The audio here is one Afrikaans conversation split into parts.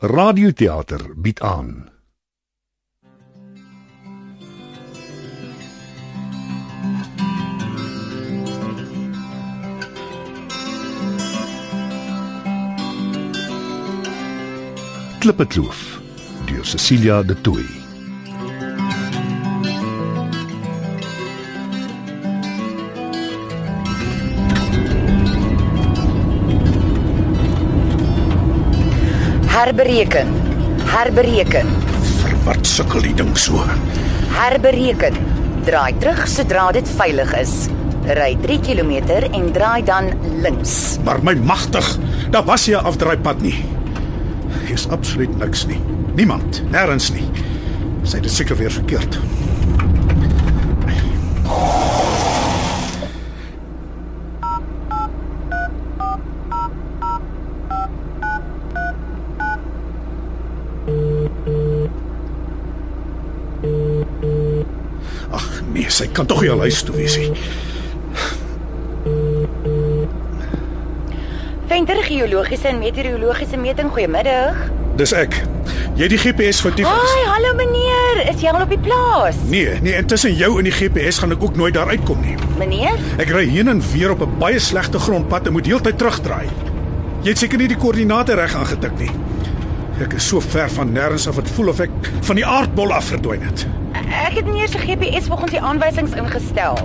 Radioteater bied aan. Klippe Kloof deur Cecilia de Tooi. Herbereken. Herbereken. Vir wat sukkel die ding so? Herbereken. Draai terug sodra dit veilig is. Ry 3 km en draai dan links. Maar my magtig, daar was nie 'n afdraaipad nie. Hier's absoluut niks nie. Niemand, nêrens nie. Sy het dit seker weer verkeerd. Ag tog nie al huis toe wees nie. Venter geologiese en meteorologiese meting. Goeiemiddag. Dis ek. Jy het die GPS foutief. Haai, hallo meneer. Is jy al op die plaas? Nee, nee, intussen jou en die GPS gaan ek ook nooit daar uitkom nie. Meneer? Ek ry heen en weer op 'n baie slegte grondpad en moet heeltyd terugdraai. Jy het seker nie die koördinate reg aangetik nie. Ek is so ver van nêrens af, dit voel of ek van die aardbol af verdwyn het. Ek het meneer se GPS volgens die aanwysings ingestel.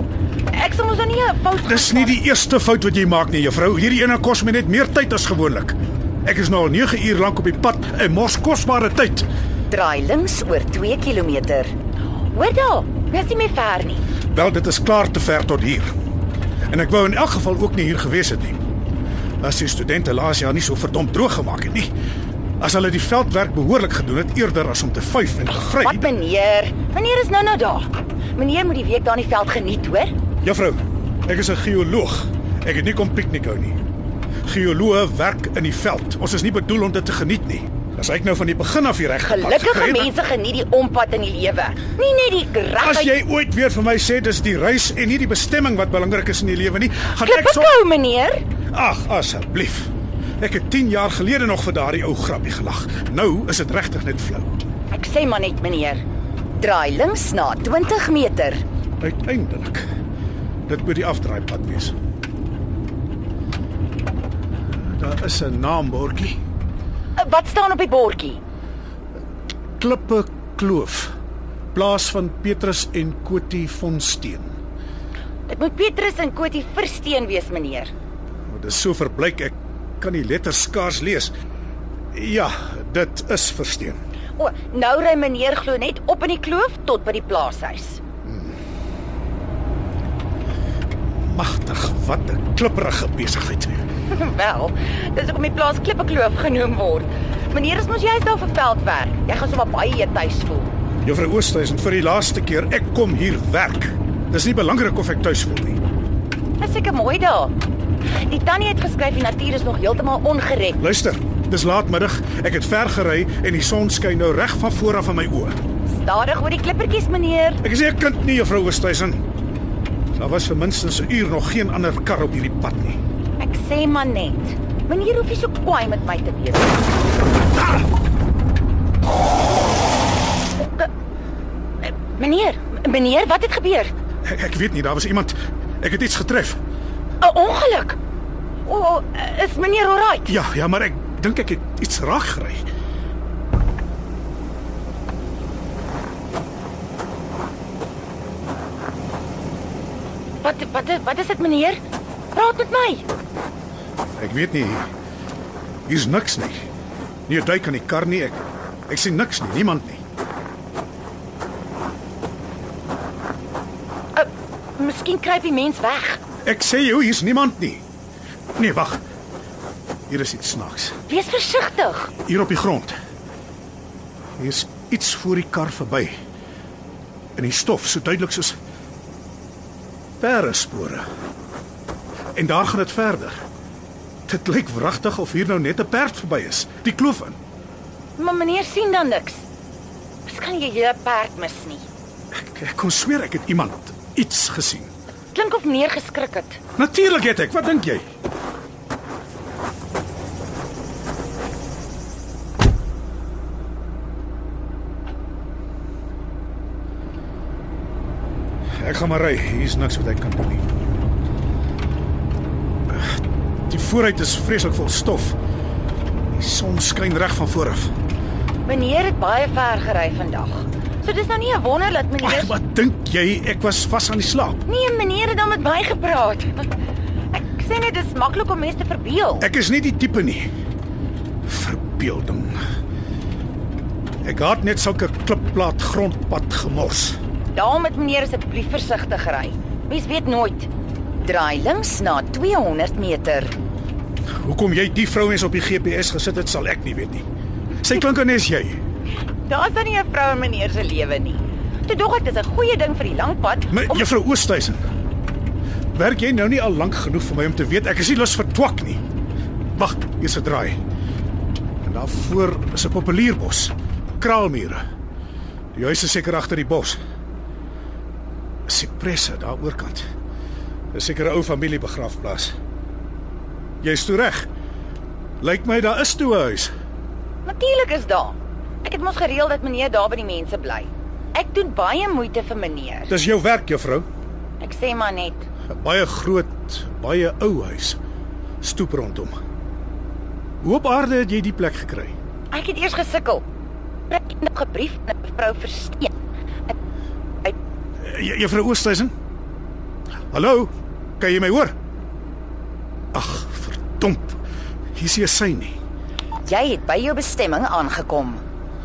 Ek sal mos nou nie 'n fout Dis nie die eerste fout wat jy maak nie, juffrou. Hierdie ene kos my net meer tyd as gewoonlik. Ek is nou al 9 uur lank op die pad en mors kosbare tyd. draai links oor 2 km. Hoor daar, dis nie meer ver nie. Wel, dit is klaar te ver tot hier. En ek wou in elk geval ook nie hier gewees het nie. As die studente laas jaar nie so verdomp droog gemaak het nie. As hulle die veldwerk behoorlik gedoen het eerder as om te vyf en te vry. Wat meneer? Meneer is nou nou daar. Meneer moet die week daar in die veld geniet, hoor? Juffrou, ek is 'n geoloog. Ek het nie kom piknik hou nie. Geoloë werk in die veld. Ons is nie bedoel om dit te geniet nie. As ek nou van die begin af hier reg Gelukkige gekry het, dan- mense geniet die ompad in die lewe. Nie net die As regtig jy ooit weer vir my sê dis die reis en nie die bestemming wat belangrik is in die lewe nie, gaan ek so Klippekou, meneer. Ag, asseblief. Ek het 10 jaar gelede nog vir daardie ou grappie gelag. Nou is dit regtig net flou. Ek sê maar net, meneer. Draai links na 20 meter. Uiteindelik. Dit moet die afdraaipad wees. Daar is 'n naambordjie. Uh, Wat staan op die bordjie? Klippe Kloof. Plaas van Petrus en Kotie Fonsteen. Dit moet Petrus en Kotie versteen wees, meneer. Maar dit is so verblyk ek kan die letters skaars lees. Ja, dit is versteen. O, nou ry meneer glo net op in die kloof tot by die plaashuis. Magtig, wat 'n klipprige besigheid. Wel, dis hoekom die plaas Klippekloof genoem word. Meneer is mos juist daar vir veldwerk. Jy gaan sommer baie tuis voel. Juffrou Oosthuizen, vir die laaste keer, ek kom hier werk. Dis nie belangrik of ek tuis voel nie. Dis seker mooi daar. Die tannie het geskryf die natuur is nog heeltemal ongered. Luister, dis laatmiddag. Ek het ver gery en die son skyn nou reg van voor af in my oë. Stadig oor die klippertjies, meneer. Ek is nie 'n kind nie, juffrou Oosthuizen. Daar was vir minstens 'n uur nog geen ander kar op hierdie pad nie. Ek sê maar net. Meneer hoef nie so kwaai met my te wees. Eh, Meneer, meneer, wat het gebeur? Ek, ek weet nie, daar was iemand. Ek het iets getref. 'n Ongeluk. O, oh, is meneer alright? Ja, ja, maar ek dink ek het iets raak gery. Wat wat wat is dit, meneer? Praat met my. Ek weet nie. Hier's niks nie. Nie 'n duik aan die kar nie. Ek ek sien niks nie, niemand nie. Uh, miskien kruip die mens weg. Ek sê jou, hier's niemand nie. Nee, wag. Hier is iets snaaks. Wees versigtig. Hier op die grond. Hier's iets voor die kar verby. In die stof, so duidelik soos perespore. En daar gaan dit verder. Dit lyk wragtig of hier nou net 'n perd verby is. Die kloof in. Maar meneer sien dan niks. Miskien jy jou perd mis nie. Ek, ek kon sweer ek het iemand iets gesien. Klink of meneer geskrik het. Natuurlik het ek. Wat dink jy? Ek gaan maar ry. Hier's niks wat ek kan doen nie. Die vooruit is vreeslik vol stof. Die son skyn reg van voor af. Meneer het baie ver gery vandag. So dis nou nie 'n wonder dat meneer Ag, wat dink jy? Ek was vas aan die slaap. Nee, meneer het dan met my gepraat. Ek sê net dis maklik om mense te verbeel. Ek is nie die tipe nie. Verbeelding. Ek het net sulke klipplaat grondpad gemors. Daarom het meneer asseblief versigtig ry. Mens weet nooit. Draai links na 200 meter. Hoekom jy die vrouens op die GPS gesit het, sal ek nie weet nie. Sy klink en is jy. Daar's dan nie 'n vrou in meneer se lewe nie. Toe dog ek dis 'n goeie ding vir die lang pad. My om- juffrou Oosthuizen. Werk jy nou nie al lank genoeg vir my om te weet ek is nie lus vir twak nie. Wag, hier's 'n draai. En daarvoor is 'n populierbos. Kraalmure. Die huis is seker agter die bos. Sipresse daar oorkant. 'n ou familiebegrafplaas. Jy's toe reg. Lyk my daar is toe 'n huis. Natuurlik is daar. Ek het mos gereël dat meneer daar by die mense bly. Ek doen baie moeite vir meneer. Dis jou werk, juffrou. Ek sê maar net. 'n Baie groot, baie ou huis. Stoep rondom. Hoe op aarde het jy die plek gekry? Ek het eers gesukkel. Ek het 'n brief aan 'n vrou versteen. Juffrou Oosthuizen? Hallo? Kan jy my hoor? Ag, verdomp. Hier is 'n sein nie. Jy het by jou bestemming aangekom.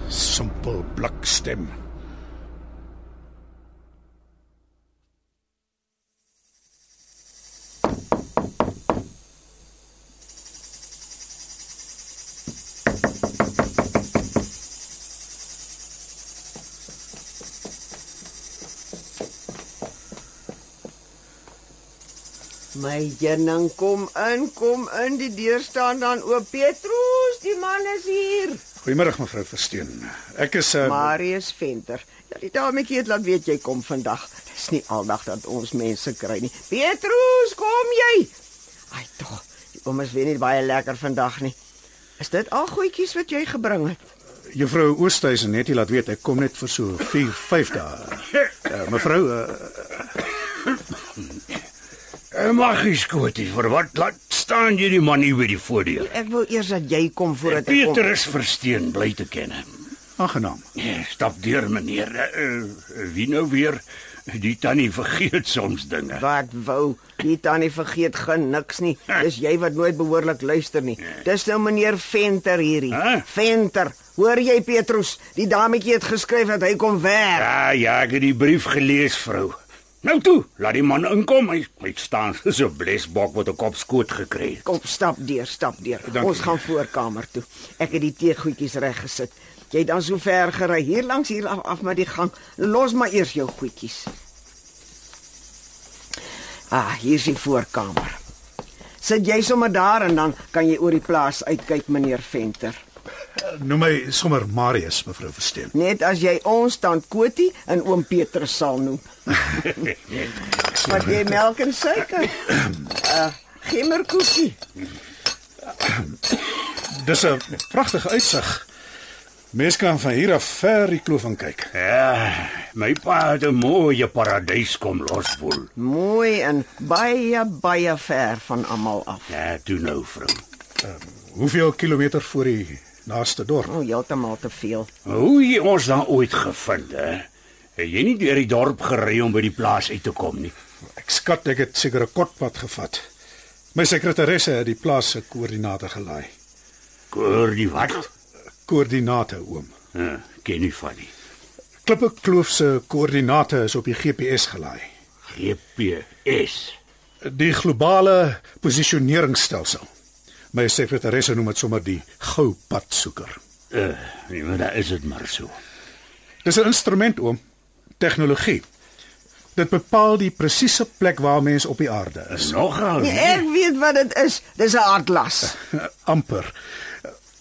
Simpel blikstem. My jenning kom in, kom in, die deur staan dan oop. Petrus, die man is hier. Goeiemôre mevrou Versteen. Ek is uh, Marius Venter. Ja, die dametjie het laat weet jy kom vandag. Dis nie aldag dat ons mense kry nie. Petrus, kom jy? Ai tog, die oom is weer nie baie lekker vandag nie. Is dit al goedjies wat jy gebring het? Juffrou Oosthuizen het jy laat weet ek kom net vir so 4, 5 dae. Uh, mevrou, uh, En mag jy skootie, vir wat laat staan jy die man hier by die voordeur? Ek wil eers dat jy kom voordat ek kom. Peter is versteen bly te ken. aangenaam. Ja, Stap deur meneer. Uh, wie nou weer? Die tannie vergeet soms dinge. Wat wou, die tannie vergeet gen niks nie. Dis jy wat nooit behoorlik luister nie. Dis nou meneer Venter hierdie. Hæ? Venter. Hoor jy Petrus, die dametjie het geskryf dat hy kom werk. Ja, ja, ek het die brief gelees, vrou. Nou toe, laat die man inkom. Hy, hy staan so 'n blesbok wat 'n kop skoot gekry het. Kom stap deur, stap deur. Dankie. Ons gaan voorkamer toe. Ek het die teegoedjies reg gesit. Jy het dan so ver gery hier langs hier af, af met die gang. Los maar eers jou goedjies. Ah, hier is die voorkamer. Sit jy sommer daar en dan kan jy oor die plaas uitkyk, meneer Venter. Noem my sommer Marius, mevrou Versteen. Net as jy ons tant Kotie en oom Petrus sal noem. Wat jy melk en suiker? Uh, gimmerkoekie. Dis 'n pragtige uitsig. Mens kan van hier af ver die kloof aan kyk. Ja, my pa het 'n mooie paradys kom losvoel. Mooi en baie baie ver van almal af. Ja, toe nou, vrou. Hoeveel kilometer voor die naaste dorp? O, oh, heeltemal te veel. Hoe jy ons dan ooit gevind, hè? Het jy nie deur die dorp gery om by die plaas uit te kom nie? Ek skat ek het seker 'n kort pad gevat. My sekretaresse het die plaas se koördinate gelaai. Koor die wat? Koördinate oom. Ja, ken nie van nie. Klippe Kloof se koördinate is op die GPS gelaai. GPS. Die globale posisioneringsstelsel. My sekretaresse noem dit sommer die gou padsoeker. Uh, nee, maar daar is dit maar so. Dis 'n instrument oom, tegnologie. Dit bepaal die presiese plek waar mens op die aarde is. Nogal. Nee, ek weet wat dit is. Dis 'n atlas. amper.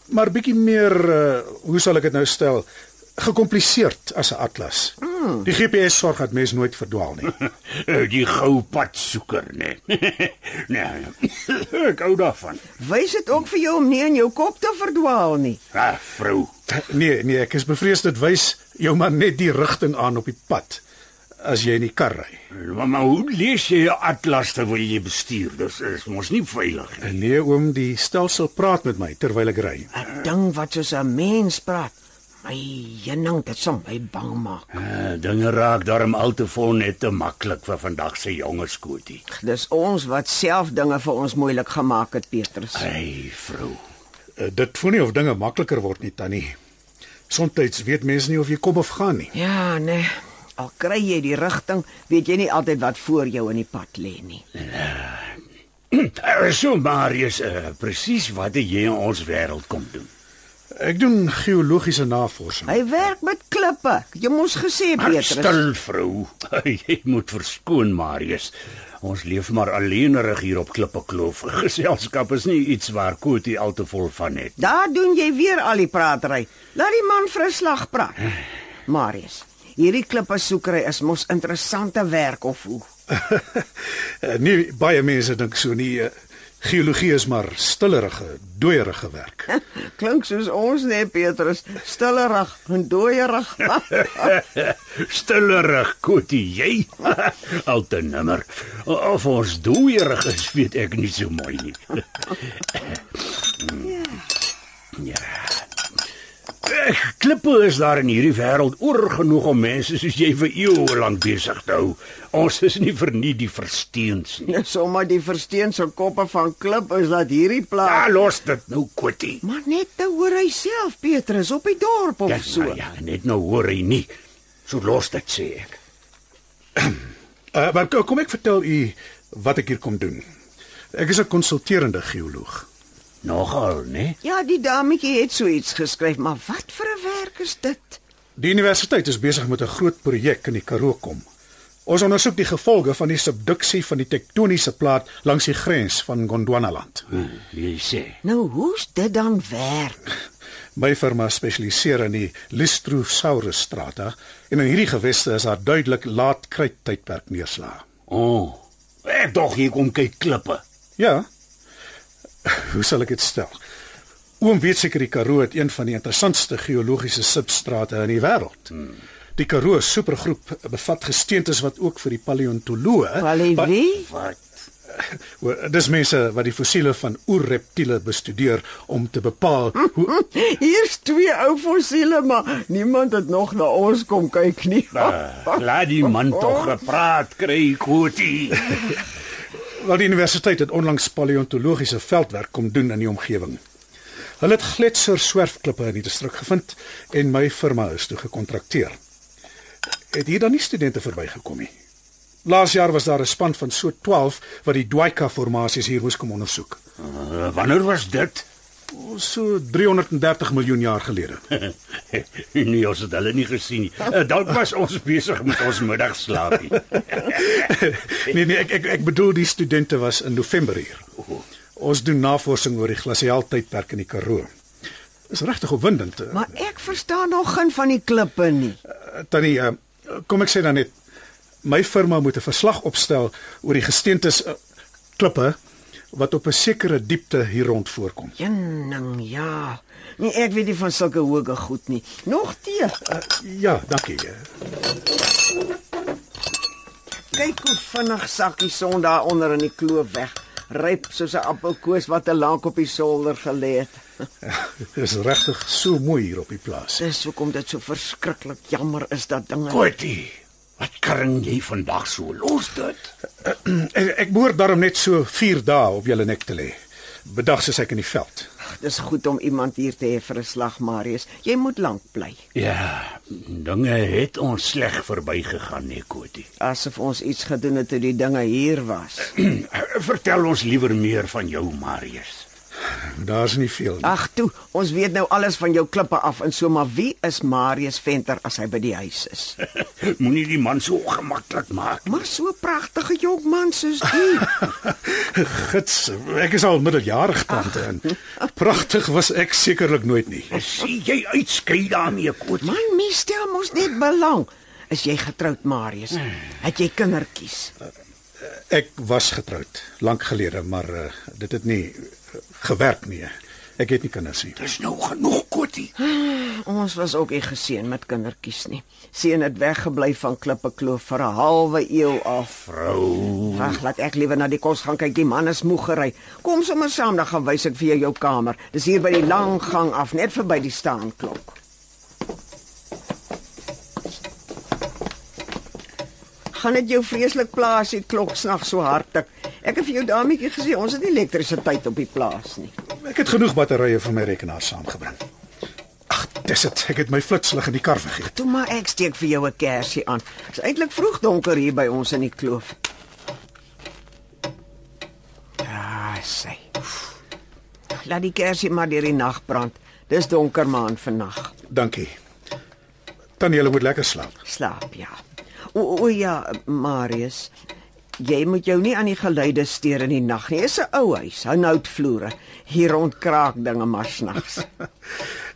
Maar bietjie meer uh, hoe sal ek dit nou stel? Gekompliseerd as 'n atlas. Mm. Die GPS sorg dat mens nooit verdwaal nie. Eh, die gou padsoeker, nee. nee. ek hou daarvan. Wys dit ook vir jou om nie in jou kop te verdwaal nie. Ah, vrou. Nee, nee, ek is bevrees dit wys jou maar net die rigting aan op die pad. as jy in die kar ry. Maar, maar hoe lees jy 'n atlas terwyl jy bestuur? Dis is mos nie veilig nie. Nee oom, die stelsel praat met my terwyl ek ry. 'n Ding wat soos 'n mens praat. My jenning, dit sal my bang maak. Uh, dinge raak daarom al te vol net te maklik vir vandag se jonger skootie. Dis ons wat self dinge vir ons moeilik gemaak het, Petrus. Hey, vrou. Uh, dit voel nie of dinge makliker word nie, Tannie. Somstyds weet mense nie of jy kom of gaan nie. Ja, nee. Al kry jy die rigting, weet jy nie altyd wat voor jou in die pad lê nie. Uh, so Marius, uh, presies wat jy in ons wêreld kom doen? Ek doen geologiese navorsing. Hy werk met klippe. Jy moes gesê, Petrus. Stil vrou. jy moet verskoon Marius. Ons leef maar alleenerig hier op Klippe Kloof. Geselskap is nie iets waar Kotie al te vol van het. Daar doen jy weer al die pratery. Laat die man vir 'n slag praat. Marius, hierdie klippe soekery is mos interessante werk of hoe? Uh, nie baie mense dink so nie. Uh, geologie is maar stillerige, dooierige werk. Klink soos ons net Petrus, stillerig en dooierig. Stillerig Kotie, jy. al te nimmer. Of ons dooierig is, weet ek nie so mooi nie. ja. Ek klippe is daar in hierdie wêreld oor genoeg om mense soos jy vir eeue lank besig te hou. Ons is nie vir nie die versteens nie. Sommige die versteense koppe van klip is dat hierdie Ja, plaas. los dit nou, Kotie. Maar net te hoor hy self Petrus op die dorp of Ja, so. nou ja, net nou hoor hy nie. So los dit sê ek. Uh, maar ko- kom ek vertel u wat ek hier kom doen. Ek is 'n konsulterende geoloog. Nogal, né? Ja, die dametjie het so iets geskryf, maar wat vir 'n werk is dit? Die universiteit is besig met 'n groot projek in die Karoo kom. Ons ondersoek die gevolge van die subduksie van die tektoniese plaat langs die grens van Gondwanaland. Hm, jy sê. Nou, hoe's dit dan werk? My firma spesialiseer in die Lystrosaurus strata en in hierdie geweste is daar duidelik laat kryttydperk neerslae. O, oh, ek dog hier kom kyk klippe. Ja. Hoe sal ek dit stel? Oom weet seker die Karoo het een van die interessantste geologiese substrate in die wêreld. Hmm. Die Karoo supergroep bevat gesteentes wat ook vir die paleontoloë? Wat? Dis mense wat die fossiele van oerreptiele bestudeer om te bepaal hoe Hier's twee ou fossiele, maar niemand het nog na ons kom kyk nie. Uh, laat die man tog gepraat kry, Kotie. Wel die universiteit het onlangs paleontologiese veldwerk kom doen in die omgewing. Hulle het gletser swerfklippe in die distrik gevind en my firma is toe gekontrakteer. Het hier dan nie studente verbygekom nie. Laas jaar was daar 'n span van so 12 wat die Dwaika formasies hier moes kom ondersoek. Uh, wanneer was dit? So 330 miljoen jaar gelede. nee, ons het hulle nie gesien nie. Uh, dalk was ons besig met ons middagslaapie. nee nee, ek ek ek bedoel die studente was in November hier. Ons doen navorsing oor die glasiaaltydperk in die Karoo. Is regtig opwindend. eh. Maar ek verstaan nog geen van die klippe nie. Tannie, kom ek sê dan net my firma moet 'n verslag opstel oor die gesteentes klippe wat op 'n sekere diepte hier rond voorkom. Jenning, ja. Nee, ek weet nie van sulke hoë goed nie. Nog tee. Uh, ja, dankie. Uh, Kyk hoe vinnig sak die son daar onder in die kloof weg. Ryp soos 'n appelkoos wat te lank op die solder gelê het. Dit is regtig so mooi hier op die plaas. Dis hoekom dit so verskriklik jammer is dat dinge Kotie, wat kring jy vandag so? Los dit. Ek, ek behoort daarom net so 4 dae op julle nek te lê. Bedag is ek in die veld. Dis goed om iemand hier te hê vir 'n slag, Marius. Jy moet lank bly. Ja, dinge het ons sleg verbygegaan, nee, Kotie. Asof ons iets gedoen het toe die dinge hier was. Vertel ons liewer meer van jou, Marius. Daar's nie veel nie. Ag toe, ons weet nou alles van jou klippe af en so, maar wie is Marius Venter as hy by die huis is? Moenie die man so ongemaklik maak. Maar so pragtige jong man soos die. Gits, ek is al middeljarig tante en pragtig was ek sekerlik nooit nie. Sien jy uitskei daarmee, Kotie? Man, my stel mos net belang. Is jy getroud, Marius? Het jy kindertjies? Ek was getroud lank gelede, maar uh, dit het nie gewerk nie. Ek het nie kinders nie. Dis nou genoeg, Kotie. Ons was ook nie geseën met kindertjies nie. Seun het weggebly van Klippe Kloof vir 'n halwe eeu af. Vrou. Ag, laat ek liewer na die kos gaan kyk. Die man is moeg gery. Kom sommer saam, dan gaan wys ek vir jou jou kamer. Dis hier by die lang gang af, net verby die staanklok. Gaan dit jou vreeslik plaas die klok snag so hard tik. Ek het vir jou dametjie gesê ons het nie elektrisiteit op die plaas nie. Ek het genoeg batterye vir my rekenaar saamgebring. Ag, dis dit. Ek het my flitslig in die kar vergeet. Toe maar ek steek vir jou 'n kersie aan. Dit is eintlik vroeg donker hier by ons in die kloof. Ja, sê. Laat die kersie maar deur die nag brand. Dis donker maan vannag. Dankie. Tannie, jy moet lekker slaap. Slaap ja. O, o ja, Marius. Jy moet jou nie aan die geluide steur in die nag nie. Dis 'n ou huis, hou houtvloere. Hier rond kraak dinge maar snags.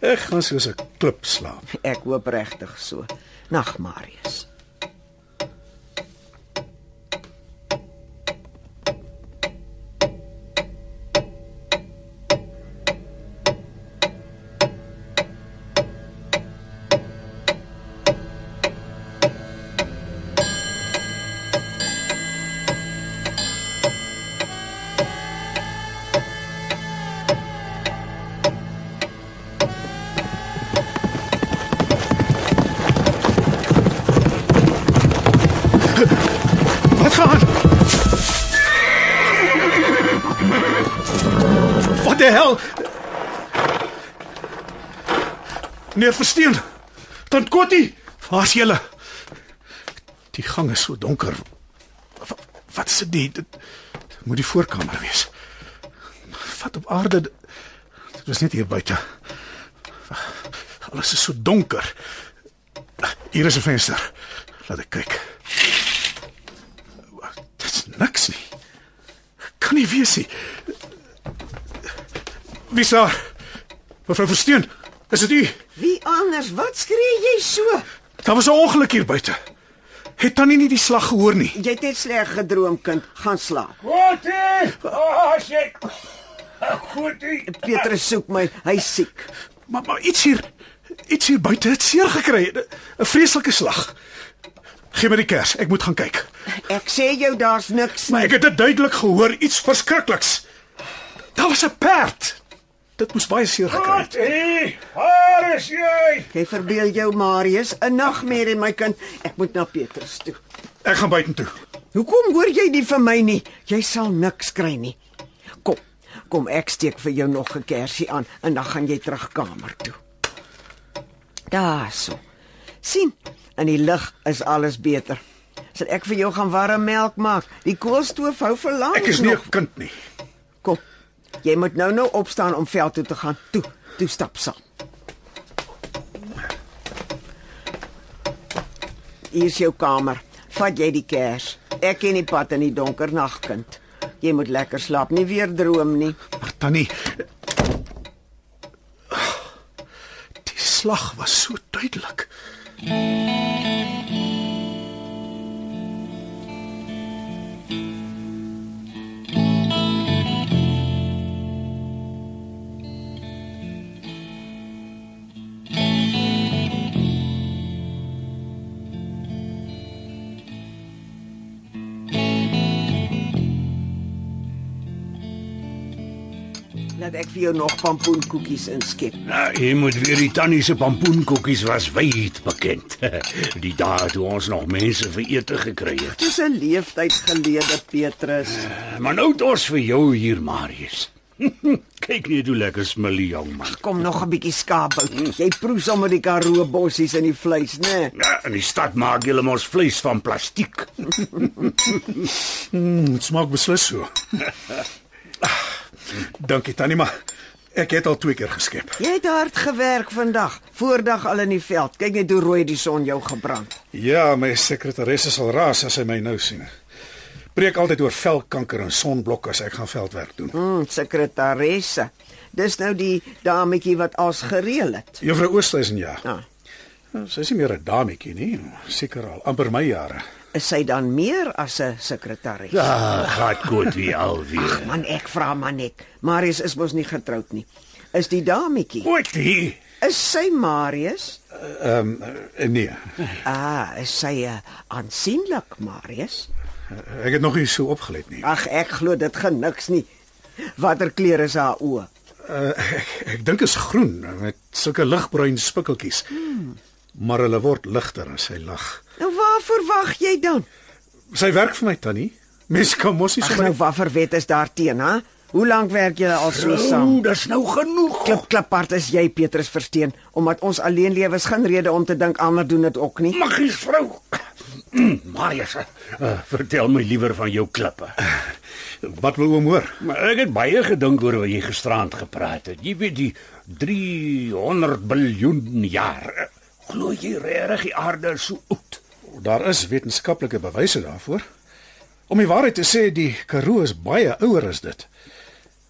Ek gaan soos 'n klip slaap. Ek hoop regtig so. Nag, Marius. Waar's julle? Die gang is so donker. Wat, wat is dit? Dit, moet die voorkamer wees. Wat op aarde? Dit was net hier buite. Alles is so donker. Hier is 'n venster. Laat ek kyk. Dit's niks nie. Kan nie wees nie. Wie sê? Mevrou Versteen, is dit u? Wie anders? Wat skree jy so? Daar was 'n ongeluk hier buite. Het tannie nie die slag gehoor nie? Jy het net sleg gedroom, kind. Gaan slaap. Kotie! Ah, shit. Kotie. Petrus soek my. Hy's siek. Maar maar iets hier iets hier buite het seer gekry. 'n Vreeslike slag. Gee my die kers, ek moet gaan kyk. Ek sê jou daar's niks Maar nie. ek het dit duidelik gehoor, iets verskrikliks. Daar was 'n perd. Dit moes baie seer gekry het. Kotie! Waar is jy? Jy verbeel jou Marius, 'n nagmerrie my kind. Ek moet na Petrus toe. Ek gaan buitentoe. Hoekom hoor jy nie vir my nie? Jy sal niks kry nie. Kom. Kom ek steek vir jou nog 'n kersie aan en dan gaan jy terug kamer toe. Daarso. sien, in die lig is alles beter. Sal ek vir jou gaan warm melk maak? Die koolstoof hou vir lank. Ek is nie. 'n kind nie. Kom. Jy moet nou nou opstaan om veld toe te gaan. Toe, toe stap saam. Hier is jou kamer. Vat jy die kers. Ek ken die pad in die donker nagkind. Jy moet lekker slaap, nie weer droom nie. Maar tannie Die slag was so duidelik. Laat ek vir jou nog pampoenkoekies inskep. Nou, jy moet weer die tannie se pampoenkoekies was wyd bekend. Die dae toe ons nog mense vir ete gekry het. Dis 'n leeftyd gelede, Petrus. Maar nou het ons vir jou hier, Marius. Kyk net hoe lekker smil die jong man. Kom nog 'n bietjie skaapbout. Jy proe sommer die Karoo bossies in die vleis, né? Nee. Ja, in die stad maak julle mos vleis van plastiek. Mm, dit smaak beslis so. Dankie tannie, maar ek het al twee keer geskep. Jy het hard gewerk vandag. Voordag al in die veld. Kyk net hoe rooi die son jou gebrand. Ja, my sekretaresse sal raas as sy my nou sien. Preek altyd oor velkanker en sonblok as ek gaan veldwerk doen. Mm, sekretaresse. Dis nou die dametjie wat as gereël het. Juffrou Oosthuizen ja. Ah, Sy is nie meer 'n dametjie nie, seker al amper my jare. Is sy dan meer as 'n sekretaris? Ja, gaat goed wie alweer. Man, ek vra maar net. Marius is mos nie getroud nie. is die dametjie. Wat die? Is sy Marius? Ehm um, nee. Ah, is sy uh, aansienlik Marius? Ek het nog nie so opgelet nie. Ag, ek glo dit gaan niks nie. Watter kleur is haar oë? Uh, ek ek dink is groen met sulke ligbruin spikkeltjies. Hmm. Maar hulle word ligter as sy lag. Nou waarvoor wag jy dan? Sy werk vir my tannie. Mens kan mos nie sommer nou watter wet is daar teen, hè? Hoe lank werk julle al so saam? O, dis nou genoeg. Klip klipart is jy Petrus versteen omdat ons alleen lewe is geen rede om te dink ander doen dit ook nie. Maggies vrou. Marius, uh, vertel my liewer van jou klippe. wat wil oom hoor? Maar ek het baie gedink oor wat jy gisterand gepraat het. Jy weet die 300 biljoen jaar. Glo jy regtig die aarde is so oud? Daar is wetenskaplike bewyse daarvoor. Om die waarheid te sê, die Karoo is baie ouer as dit.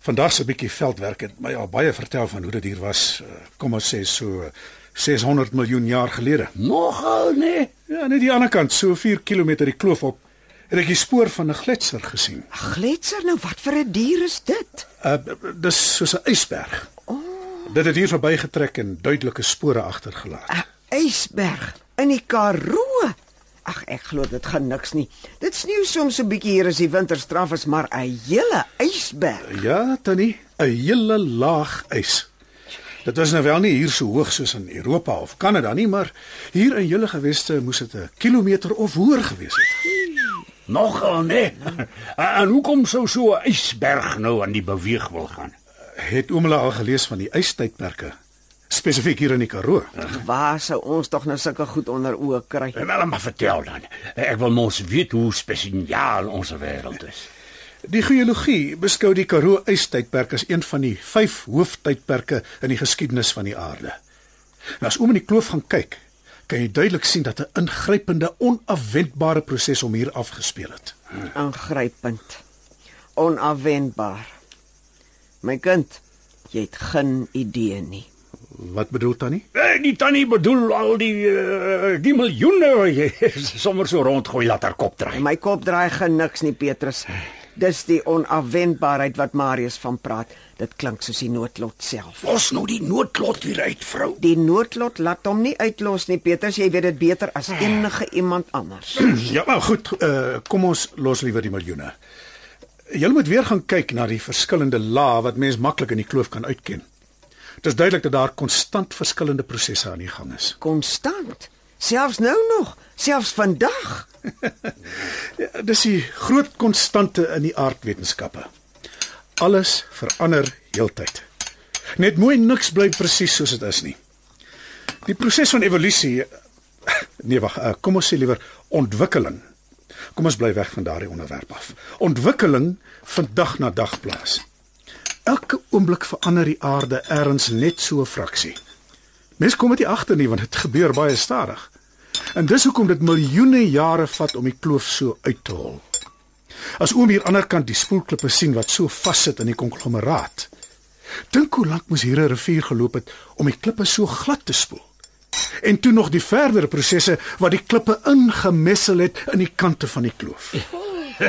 Vandag se bietjie veldwerk het my al baie vertel van hoe dit hier was, eh, kom ons sê so 600 miljoen jaar gelede. Nogal nee. Ja, net die ander kant, so 4 km die kloof op, het ek die spoor van 'n gletser gesien. Gletser nou, wat vir 'n dier is dit? Uh dis soos 'n ysberg. Oh. Dit het hier verbygetrek en duidelike spore agtergelaat. 'n Ysberg in die Karoo. Ag, ek glo dit gaan niks nie. Dit sneeu soms 'n bietjie hier as die winter straf is, maar 'n hele ysberg. Ja, tannie, 'n hele laag ys. Dit was nou wel nie hier so hoog soos in Europa of Kanada nie, maar hier in julle geweste moes dit 'n kilometer of hoër gewees het. Nogal nee. en hoekom sou so 'n ysberg nou aan die beweeg wil gaan? Het oom hulle al gelees van die ystydperke? Spesifiek hier in die Karoo. Waar sou ons tog nou sulke goed onder oë kry? Wel maar vertel dan. Ek wil mos weet hoe spesiaal ons wêreld is. Die geologie beskou die Karoo ystydperk as een van die 5 hooftydperke in die geskiedenis van die aarde. Nou as oom in die kloof gaan kyk, kan jy duidelik sien dat 'n ingrypende, onafwendbare proses om hier afgespeel het. Aangrypend. Onafwendbaar. My kind, jy het geen idee nie. Wat bedoel tannie? Eh, die tannie bedoel al die uh, die miljoene wat jy sommer so rondgooi laat haar kop draai. My kop draai geen niks nie, Petrus. Dis die onafwendbaarheid wat Marius van praat. Dit klink soos die noodlot self. Los nou die noodlot weer uit, vrou. Die noodlot laat hom nie uitlos nie, Petrus. Jy weet dit beter as enige iemand anders. Ja, maar goed, uh, kom ons los liewer die miljoene. Jy moet weer gaan kyk na die verskillende lae wat mens maklik in die kloof kan uitken. Dit is duidelik dat daar konstant verskillende prosesse aan die gang is. Konstant. Selfs nou nog, selfs vandag. Ja, dis die groot konstante in die aardwetenskappe. Alles verander heeltyd. Net mooi niks bly presies soos dit is nie. Die proses van evolusie nee wag, eh, kom ons sê liewer ontwikkeling. Kom ons bly weg van daardie onderwerp af. Ontwikkeling vind dag na dag plaas. Elke oomblik verander die aarde ergens net so 'n fraksie. Mens kom dit nie agter nie want dit gebeur baie stadig. En dis hoekom dit miljoene jare vat om die kloof so uit te hol. As oom hier aanderkant die spoelklippe sien wat so vassit in die konglomeraat. Dink hoe lank moes hier 'n rivier geloop het om die klippe so glad te spoel. En toe nog die verdere prosesse wat die klippe ingemessel het in die kante van die kloof.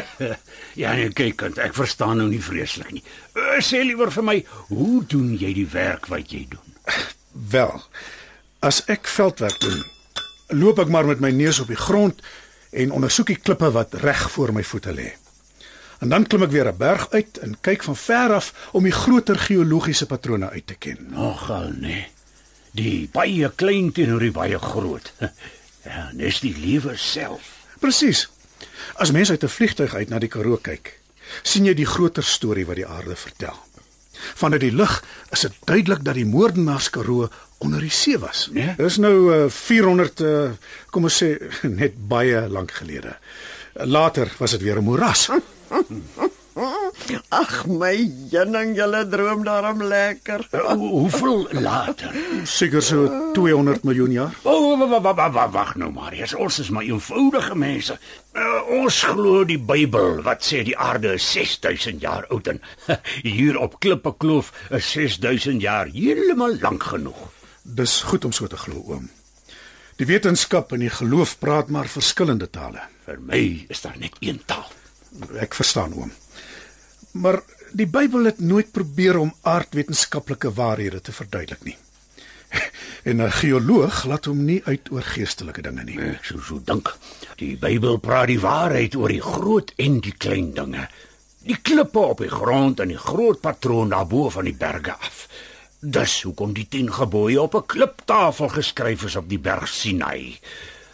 Ja, nee, kyk, kind, ek verstaan nou nie vreeslik nie. Uh, sê liewer vir my, hoe doen jy die werk wat jy doen? Wel, as ek veldwerk doen, loop ek maar met my neus op die grond en ondersoek die klippe wat reg voor my voete lê. En dan klim ek weer 'n berg uit en kyk van ver af om die groter geologiese patrone uit te ken. Nogal nee. Die baie klein teenoor die baie groot. Ja, dis die lewe self. Presies. As mens uit 'n vliegtyg uit na die Karoo kyk, sien jy die groter storie wat die aarde vertel. Vanuit die lug is dit duidelik dat die moordenaars Karoo onder die see was. Nee? Dis nou uh, 400 uh, kom ons sê net baie lank gelede. Later was dit weer 'n moeras. Ag my jenning, julle droom daarom lekker. Uh, hoeveel later? Seker so 200 miljoen jaar. O, oh, wag nou Marius, ons is maar eenvoudige mense. Uh, ons glo die Bybel wat sê die aarde is 6000 jaar oud en hier op Klippe Kloof is 6000 jaar heeltemal lank genoeg. Dis goed om so te glo, oom. Die wetenskap en die geloof praat maar verskillende tale. Vir my is daar net een taal. Ek verstaan, oom. Maar Die Bybel het nooit probeer om aardwetenskaplike waarhede te verduidelik nie. En 'n geoloog laat hom nie uit oor geestelike dinge nie. Ek sou so dink. Die Bybel praat die waarheid oor die groot en die klein dinge. Die klippe op die grond en die groot patroon daarbo van die berge af. Dis hoekom die 10 gebooie op 'n kliptafel geskryf is op die berg Sinai.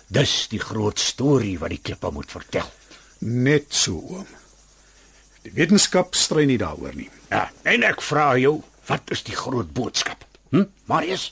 Dis die groot storie wat die klippe moet vertel. Net so oom. Die wetenskap stry nie daaroor nie. Ja, en ek vra jou, wat is die groot boodskap? Hm? Marius,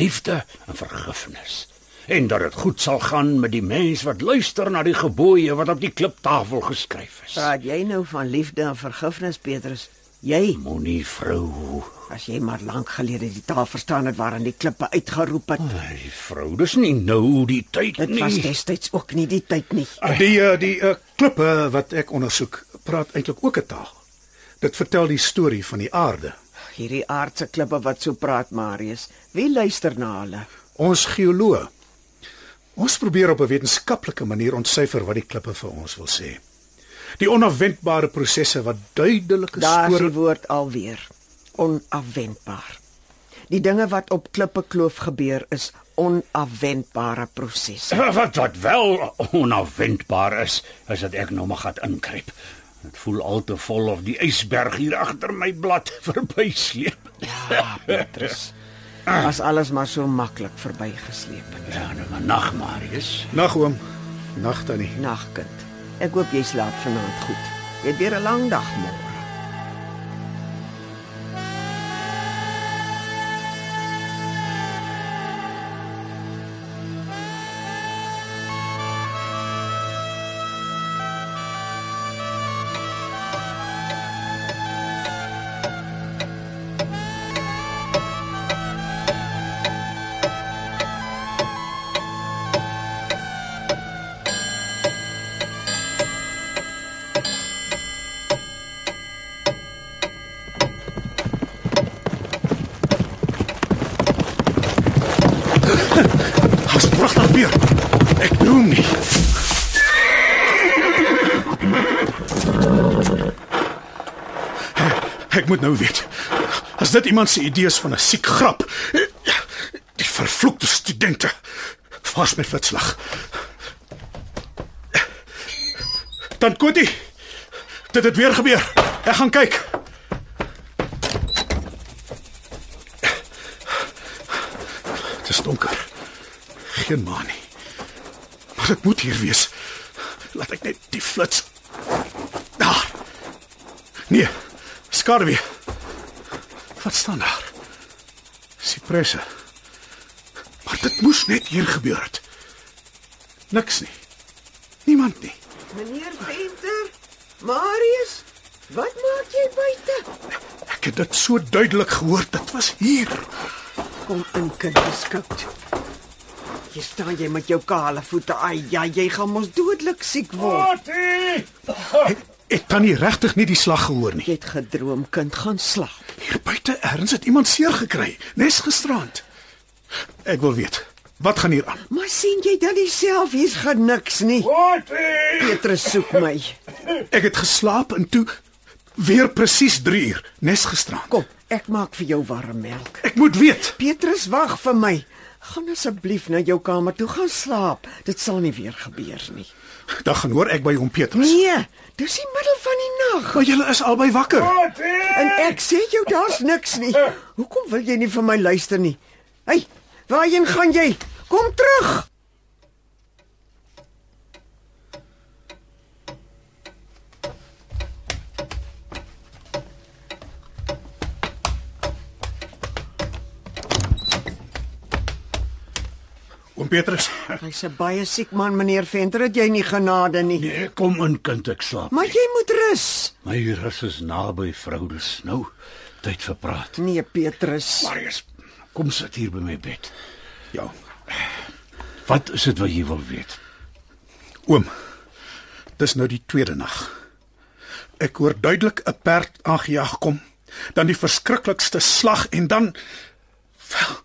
liefde en vergifnis. En dat dit goed sal gaan met die mens wat luister na die gebooie wat op die kliptafel geskryf is. Praat jy nou van liefde en vergifnis, Petrus? Jy, Moenie vrou. as jy maar lank gelede die taal verstaan het waarin die klippe uitgeroep het. Ai, vrou, dis nie nou die tyd Dit was nie. destyds ook nie die tyd nie. Die uh, die uh, klippe wat ek ondersoek, praat eintlik ook 'n taal. Dit vertel die storie van die aarde. Hierdie aardse klippe wat so praat, Marius. Wie luister na hulle? Ons geoloë. Ons probeer op 'n wetenskaplike manier ontsyfer wat die klippe vir ons wil sê. Die onafwendbare prosesse wat duidelike Daar is spore die woord alweer. Onafwendbaar. Die dinge wat op klippe kloof gebeur is onafwendbare prosesse. Wat wat wel onafwendbaar is, is dat ek nou maar gaan inkruip. Dit voel al te vol of die ysberg hier agter my blad verbysleep. Ja, Petrus. As alles maar so maklik verbygesleep het. Ja, nou maar nag, Marius. Nag oom. Nag tannie. Nagkind. Ek hoop jy slaap vanaand goed. Jy het weer 'n lang dag môre. As dit iemand se idees van 'n siek grap. Die vervloekte studente. Vas met flitslag. Dan Kotie. Dit het weer gebeur. Ek gaan kyk. Dit is donker. Geen maan nie. Maar dit moet hier wees. Laat ek net die flits. Daar. Nee. Skade weer. Wat staan daar? Sipresse. Maar dit moes net hier gebeur het. Niks nie. Niemand nie. Meneer Venter, Marius, wat maak jy buite? Ek het dit so duidelik gehoor. Dit was hier. Kom in, kind, beskout. Hier staan jy met jou kale voete. Ai, ja, jy gaan mos dodelik siek word. Ek, ek kan nie regtig nie die slag gehoor nie. Jy het gedroom, kind, gaan slaap. Hier buite erns het iemand seer gekry, nes gisterand. Ek wil weet, wat gaan hier aan? Maar sien jy dan self hier's gaan niks nie. Petrus soek my. Ek het geslaap en toe weer presies 3 uur, nes gisterand. Kom, ek maak vir jou warm melk. Ek moet weet. Petrus wag vir my. Gaan asseblief na jou kamer toe gaan slaap. Dit sal nie weer gebeur nie. Dan gaan hoor ek by hom Petrus. Nee, dis die middel van die nag. Maar julle is albei wakker. En ek sê jou daar's niks nie. Hoekom wil jy nie vir my luister nie? Hey, waarheen gaan jy? Kom terug. Oom Petrus. Hy's 'n baie siek man, meneer Venter, het jy nie genade nie. Nee, kom in kind, ek slaap. Maar jy moet rus. My rus is naby vrou, dis nou tyd vir praat. Nee, Petrus. Marius, kom sit hier by my bed. Ja. Wat is dit wat jy wil weet? Oom. Dis nou die tweede nag. Ek hoor duidelik 'n perd aangejaag kom, dan die verskriklikste slag en dan wel,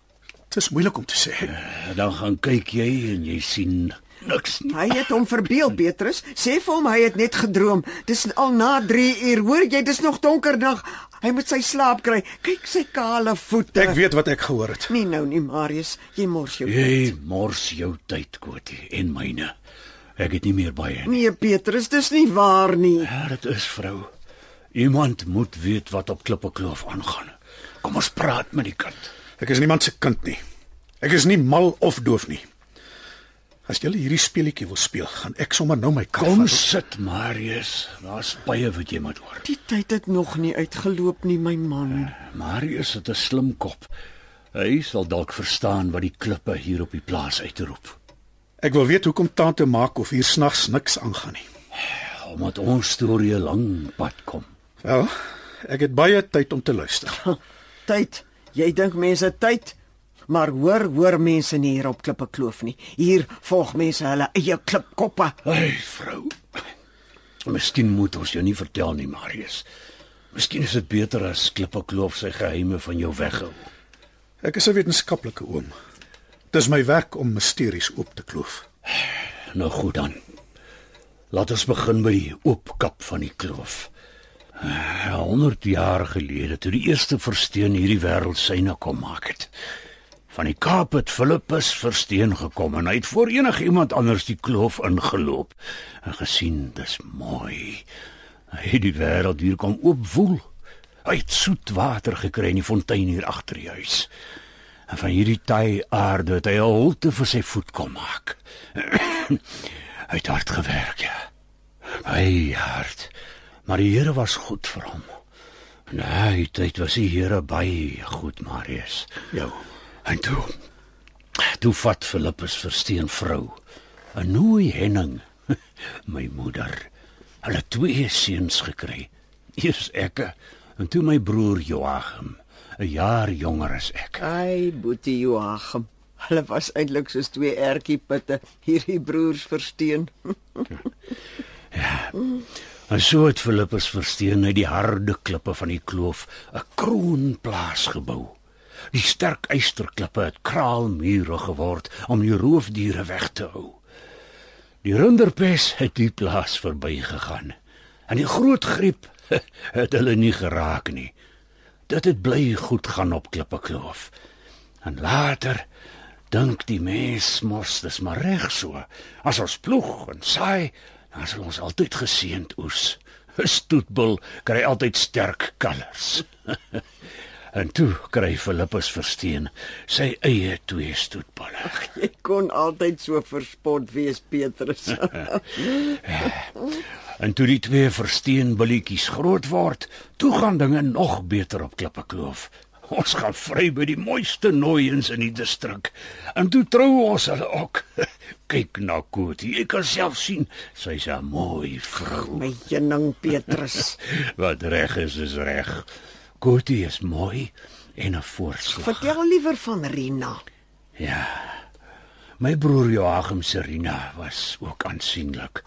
Dis moeilik om te sê. En dan gaan kyk jy en jy sien niks nie. Hy het hom verbeel, Petrus. Sê vir hom hy het net gedroom. Dis al na 3 uur. Hoor jy, dis nog donker nag. Hy moet sy slaap kry. Kyk sy kale voete. Ek weet wat ek gehoor het. nie nou nie, Marius. Jy mors jou. Jy mors jou tyd, Kotie, en myne. Ek het nie meer baie nie. Nee, Petrus, dis nie waar nie. Ja, dit is vrou. Iemand moet weet wat op Klippe Kloof aangaan. Kom ons praat met die kind. Ek is niemand se kind nie. Ek is nie mal of doof nie. As jy hierdie speletjie wil speel, gaan ek sommer nou my kar Kom vat. sit, Marius. Daar's baie wat jy moet hoor. Die tyd het nog nie uitgeloop nie, my man. Marius het 'n slim kop. Hy sal dalk verstaan wat die klippe hier op die plaas uitroep. Ek wil weet hoekom tante maak of hier snags niks aangaan nie. Omdat ons storie 'n lang pad kom. Wel, ek het baie tyd om te luister. Tyd. Jy dink mense tyd, maar hoor, hoor mense nie hier op Klippe Kloof nie. Hier volg mense hulle eie klipkoppe. Ai, vrou. Miskien moet ons jou nie vertel nie, Marius. Miskien is dit beter as Klippe Kloof sy geheime van jou weghou. Ek is 'n wetenskaplike oom. Dis my werk om misteries oop te kloof. Nou goed dan. Laat ons begin by die oopkap van die kloof. Eh, 100 jaar gelede toe die eerste versteen hierdie wêreld syne kom maak het. Van die Kaap het Philippus versteen gekom en hy het voor enigiemand anders die kloof ingeloop en gesien dis mooi. Hy het die wêreld hier kom oopwoel. Hy het soet water gekry in die fontein hier agter die huis. En van hierdie taai aarde het hy 'n holte vir sy voet kom maak. hy het hard gewerk, ja. Hy hard. Maar die Here was goed vir hom. Nee, dit was die Here baie goed, Marius. Jou. En toe toe vat Filippus versteen vrou. 'n Nooi Henning, my moeder. Hulle twee seuns gekry. Eers ek en toe my broer Joachim, 'n jaar jonger as ek. Ai, Boetie Joachim. Hulle was eintlik soos twee ertjiepitte, hierdie broers versteen. En so het Filippus versteen uit die harde klippe van die kloof 'n kroonplaas gebou. Die sterk eysterklippe het kraalmure geword om die roofdiere weg te hou. Die runderpes het die plaas verbygegaan. En die groot griep het hulle nie geraak nie. Dit het bly goed gaan op Klippe Kloof. En later dink die mens mos dis maar reg so. As ons ploeg en saai, dan sal ons altyd geseënd oes. 'n Stoetbul kry altyd sterk kalvers. en toe kry Filippus versteen sy eie twee stoetbulle. Jy kon altyd so verspot wees, Petrus. En toe die twee versteen billetjies groot word, toe gaan dinge nog beter op Klippe Kloof. Ons gaan vry by die mooiste nooiens in die distrik. En toe trou ons hulle ook. Kyk na Kotie, jy kan self sien, sy's 'n mooi vrou. My heuning Petrus. Wat reg is, is reg. Kotie is mooi en 'n voorslag. Vertel liewer van Rina. Ja. My broer Joachim Serina was ook aansienlik.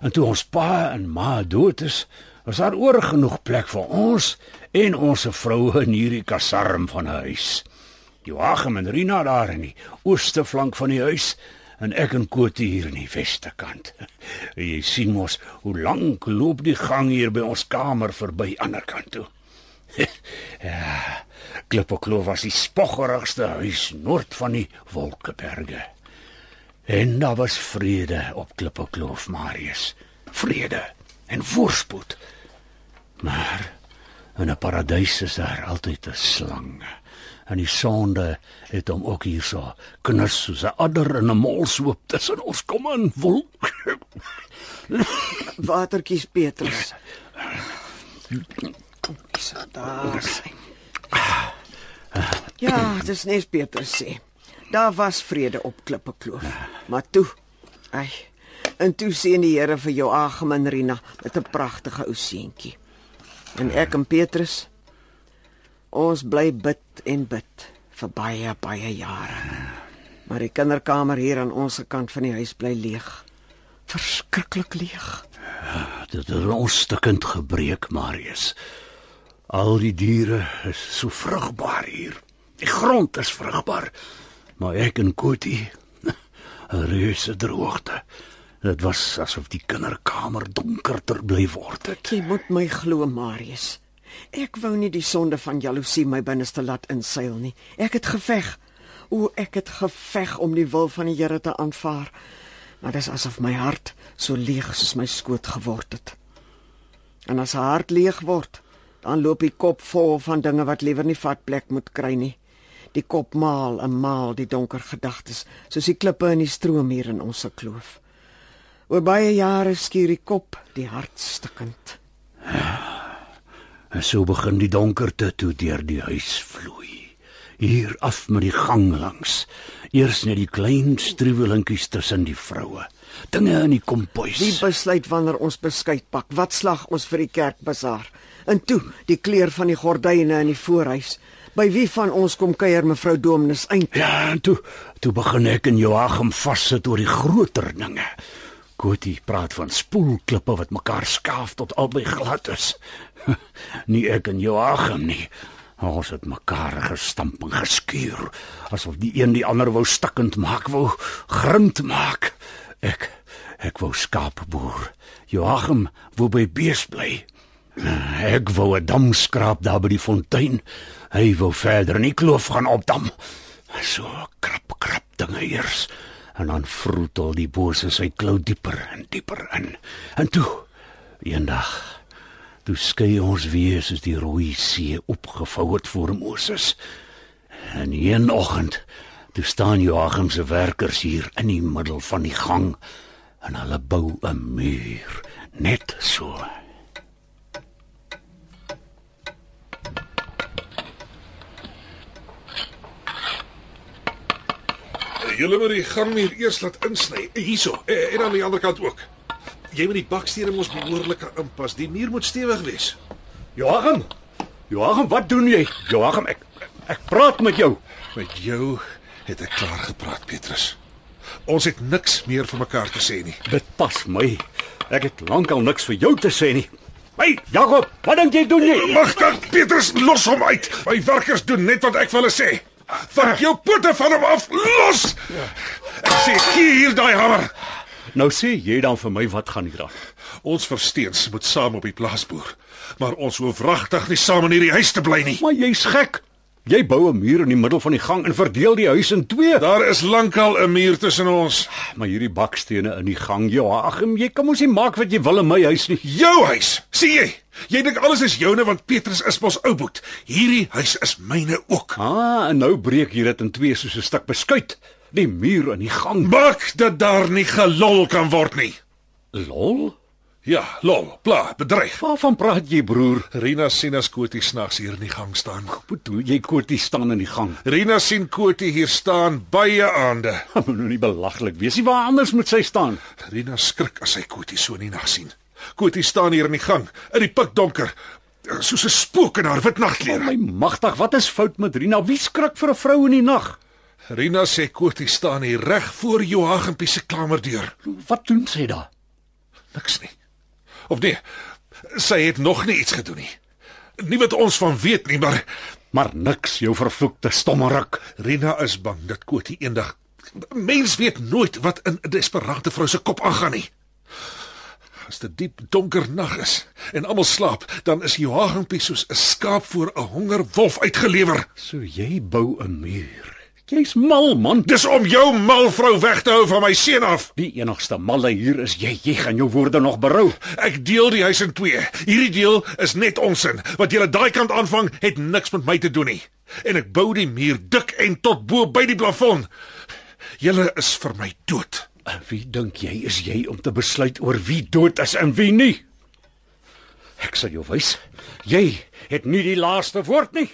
En toe ons pa en ma dood is, was daar oor genoeg plek vir ons en ons vroue in hierdie kasarm van 'n huis. Joachim en Rina daar in die ooste flank van die huis en ek en Kotie hier in die weste kant. Jy sien mos hoe lank loop die gang hier by ons kamer verby ander kant toe. ja, Klippekloof was die spoggerigste huis noord van die Wolkeberge. En daar was vrede op Klippekloof, Marius. Vrede en voorspoed. Maar in 'n paradys is daar altyd 'n slang. En die sonde het hom ook hierso knus soos 'n adder in 'n molshoop tussen ons kom in wolk. Watertjies Petrus. So daar. Ja, dis net Petrus sê. Daar was vrede op Klippe Kloof. Maar toe, ai, en toe sien die Here vir Joachim en Rina met 'n pragtige ou seentjie. En ek en Petrus ons bly bid en bid vir baie baie jare. Maar die kinderkamer hier aan ons kant van die huis bly leeg. Verskriklik leeg. Dit het ons stukkend gebreek, Marius. Al die diere is so vrugbaar hier. Die grond is vrugbaar. Maar ek en Kotie 'n reuse droogte. Dit was asof die kinderkamer donkerder bly word het. Jy moet my glo, Marius. Ek wou nie die sonde van jaloesie my binneste laat inseil nie. Ek het geveg. O, ek het geveg om die wil van die Here te aanvaar. Maar dis asof my hart so leeg soos my skoot geword het. En as 'n hart leeg word, dan loop die kop vol van dinge wat liewer nie vatplek moet kry nie. Die kop maal en maal die donker gedagtes, soos die klippe in die stroom hier in ons se kloof. Oor baie jare skuur die kop die hart stikkend. En so begin die donkerte toe deur die huis vloei. Hier af met die gang langs. Eers net die klein struwelinkies tussen die vroue. Dinge in die kompuis. Wie besluit wanneer ons beskuit pak? Wat slag ons vir die kerkbazaar? En toe, die kleur van die gordyne in die voorhuis. By wie van ons kom kuier mevrou Dominus eind? Ja, en toe toe begin ek en Joachim vassit oor die groter dinge. Kotie praat van spoelklippe wat mekaar skaaf tot albei glad is. nie ek en Joachim nie. Ons het mekaar gestamp en geskuur asof die een die ander wou stikkend maak wou, grind maak. Ek ek wou skaap boer. Joachim wou by bees bly. Ek wou 'n dam skraap daar by die fontein. Hy wou verder in die kloof gaan opdam. So krap krap dinge eers en dan vroetel die bose sy klou dieper en dieper in. En toe eendag toe skei ons weer soos die rooi see opgevou het voor Moses. En een oggend toe staan Joachim se werkers hier in die middel van die gang en hulle bou 'n muur net so. Julle moet die gangmuur eers laat insny. Hierso eh, en aan die ander kant ook. Jy moet die bakstene mos behoorlik aanpas. Die muur moet stewig wees. Joachim. Joachim, wat doen jy? Joachim, ek ek praat met jou. Met jou het ek klaar gepraat, Petrus. Ons het niks meer vir mekaar te sê nie. Dit pas my. Ek het lankal niks vir jou te sê nie. Hey, Jakob, wat dink jy doen jy? Magtig, Petrus, los hom uit. My werkers doen net wat ek vir hulle sê. Vat jou pote van hom af. Los! Ek sê gee hier daai hamer. Nou sê jy dan vir my wat gaan hier aan? Ons versteens moet saam op die plaas boer. Maar ons hoef wragtig nie saam in hierdie huis te bly nie. Maar jy's gek. Jy bou 'n muur in die middel van die gang en verdeel die huis in twee. Daar is lankal 'n muur tussen ons. Maar hierdie bakstene in die gang, Joachim, jy kan mos nie maak wat jy wil in my huis nie. Jou huis. Sien jy? Jy dink alles is joune want Petrus is mos ou boet. Hierdie huis is myne ook. Ah, en nou breek jy dit in twee soos 'n stuk beskuit. Die muur in die gang. Maak dat daar nie gelol kan word nie. Lol. Ja, lol, pla, bedreig. Waarvan praat jy, broer? Rina sien as Kotie snags hier in die gang staan. Bedoel jy Kotie staan in die gang? Rina sien Kotie hier staan baie aande. Moet nou nie belaglik wees nie. Waar anders moet sy staan? Rina skrik as sy Kotie so in die nag sien. Kotie staan hier in die gang, in die pikdonker, soos 'n spook in haar wit Oh nagklere. my magtig, wat is fout met Rina? Wie skrik vir 'n vrou in die nag? Rina sê Kotie staan hier reg voor Joachim se kamerdeur. Wat doen sy daar? Niks nie. Of nee, sy het nog nie iets gedoen nie. Nie wat ons van weet nie, maar Maar niks, jou vervloekte stommerik. Rina is bang dat Kotie eendag mens weet nooit wat in 'n desperate vrou se kop aangaan nie. As dit diep donker nag is en almal slaap, dan is Joachim soos 'n skaap voor 'n hongerwolf uitgelewer. So jy bou 'n muur. Jy's mal, man. Dis om jou mal vrou weg te hou van my seun af. Die enigste malle hier is jy. Jy gaan jou woorde nog berou. Ek deel die huis in twee. Hierdie deel is net onsin. Wat jy aan daai kant aanvang, het niks met my te doen nie. En ek bou die muur dik en tot bo by die plafon. Julle is vir my dood. En Wie dink jy is jy om te besluit oor wie dood is en wie nie? Ek sal jou wys. Jy het nie die laaste woord nie.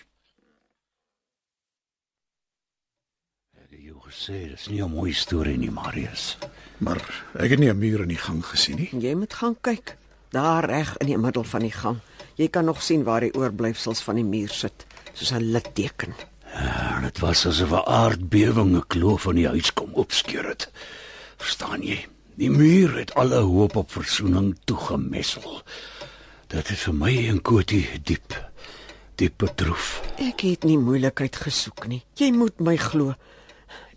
Gesê, dis nie 'n mooi storie nie, Marius. Maar ek het nie 'n muur in die gang gesien nie. Jy moet gaan kyk. Daar reg in die middel van die gang. Jy kan nog sien waar die oorblyfsels van die muur sit, soos 'n litteken. Ja, dit was asof 'n aardbewing 'n kloof van die huis kom opskeur het. Verstaan jy? Die muur het alle hoop op versoening toegemessel. Dit het vir my en Kotie diep diep betroef. Ek het nie moeilikheid gesoek nie. Jy moet my glo.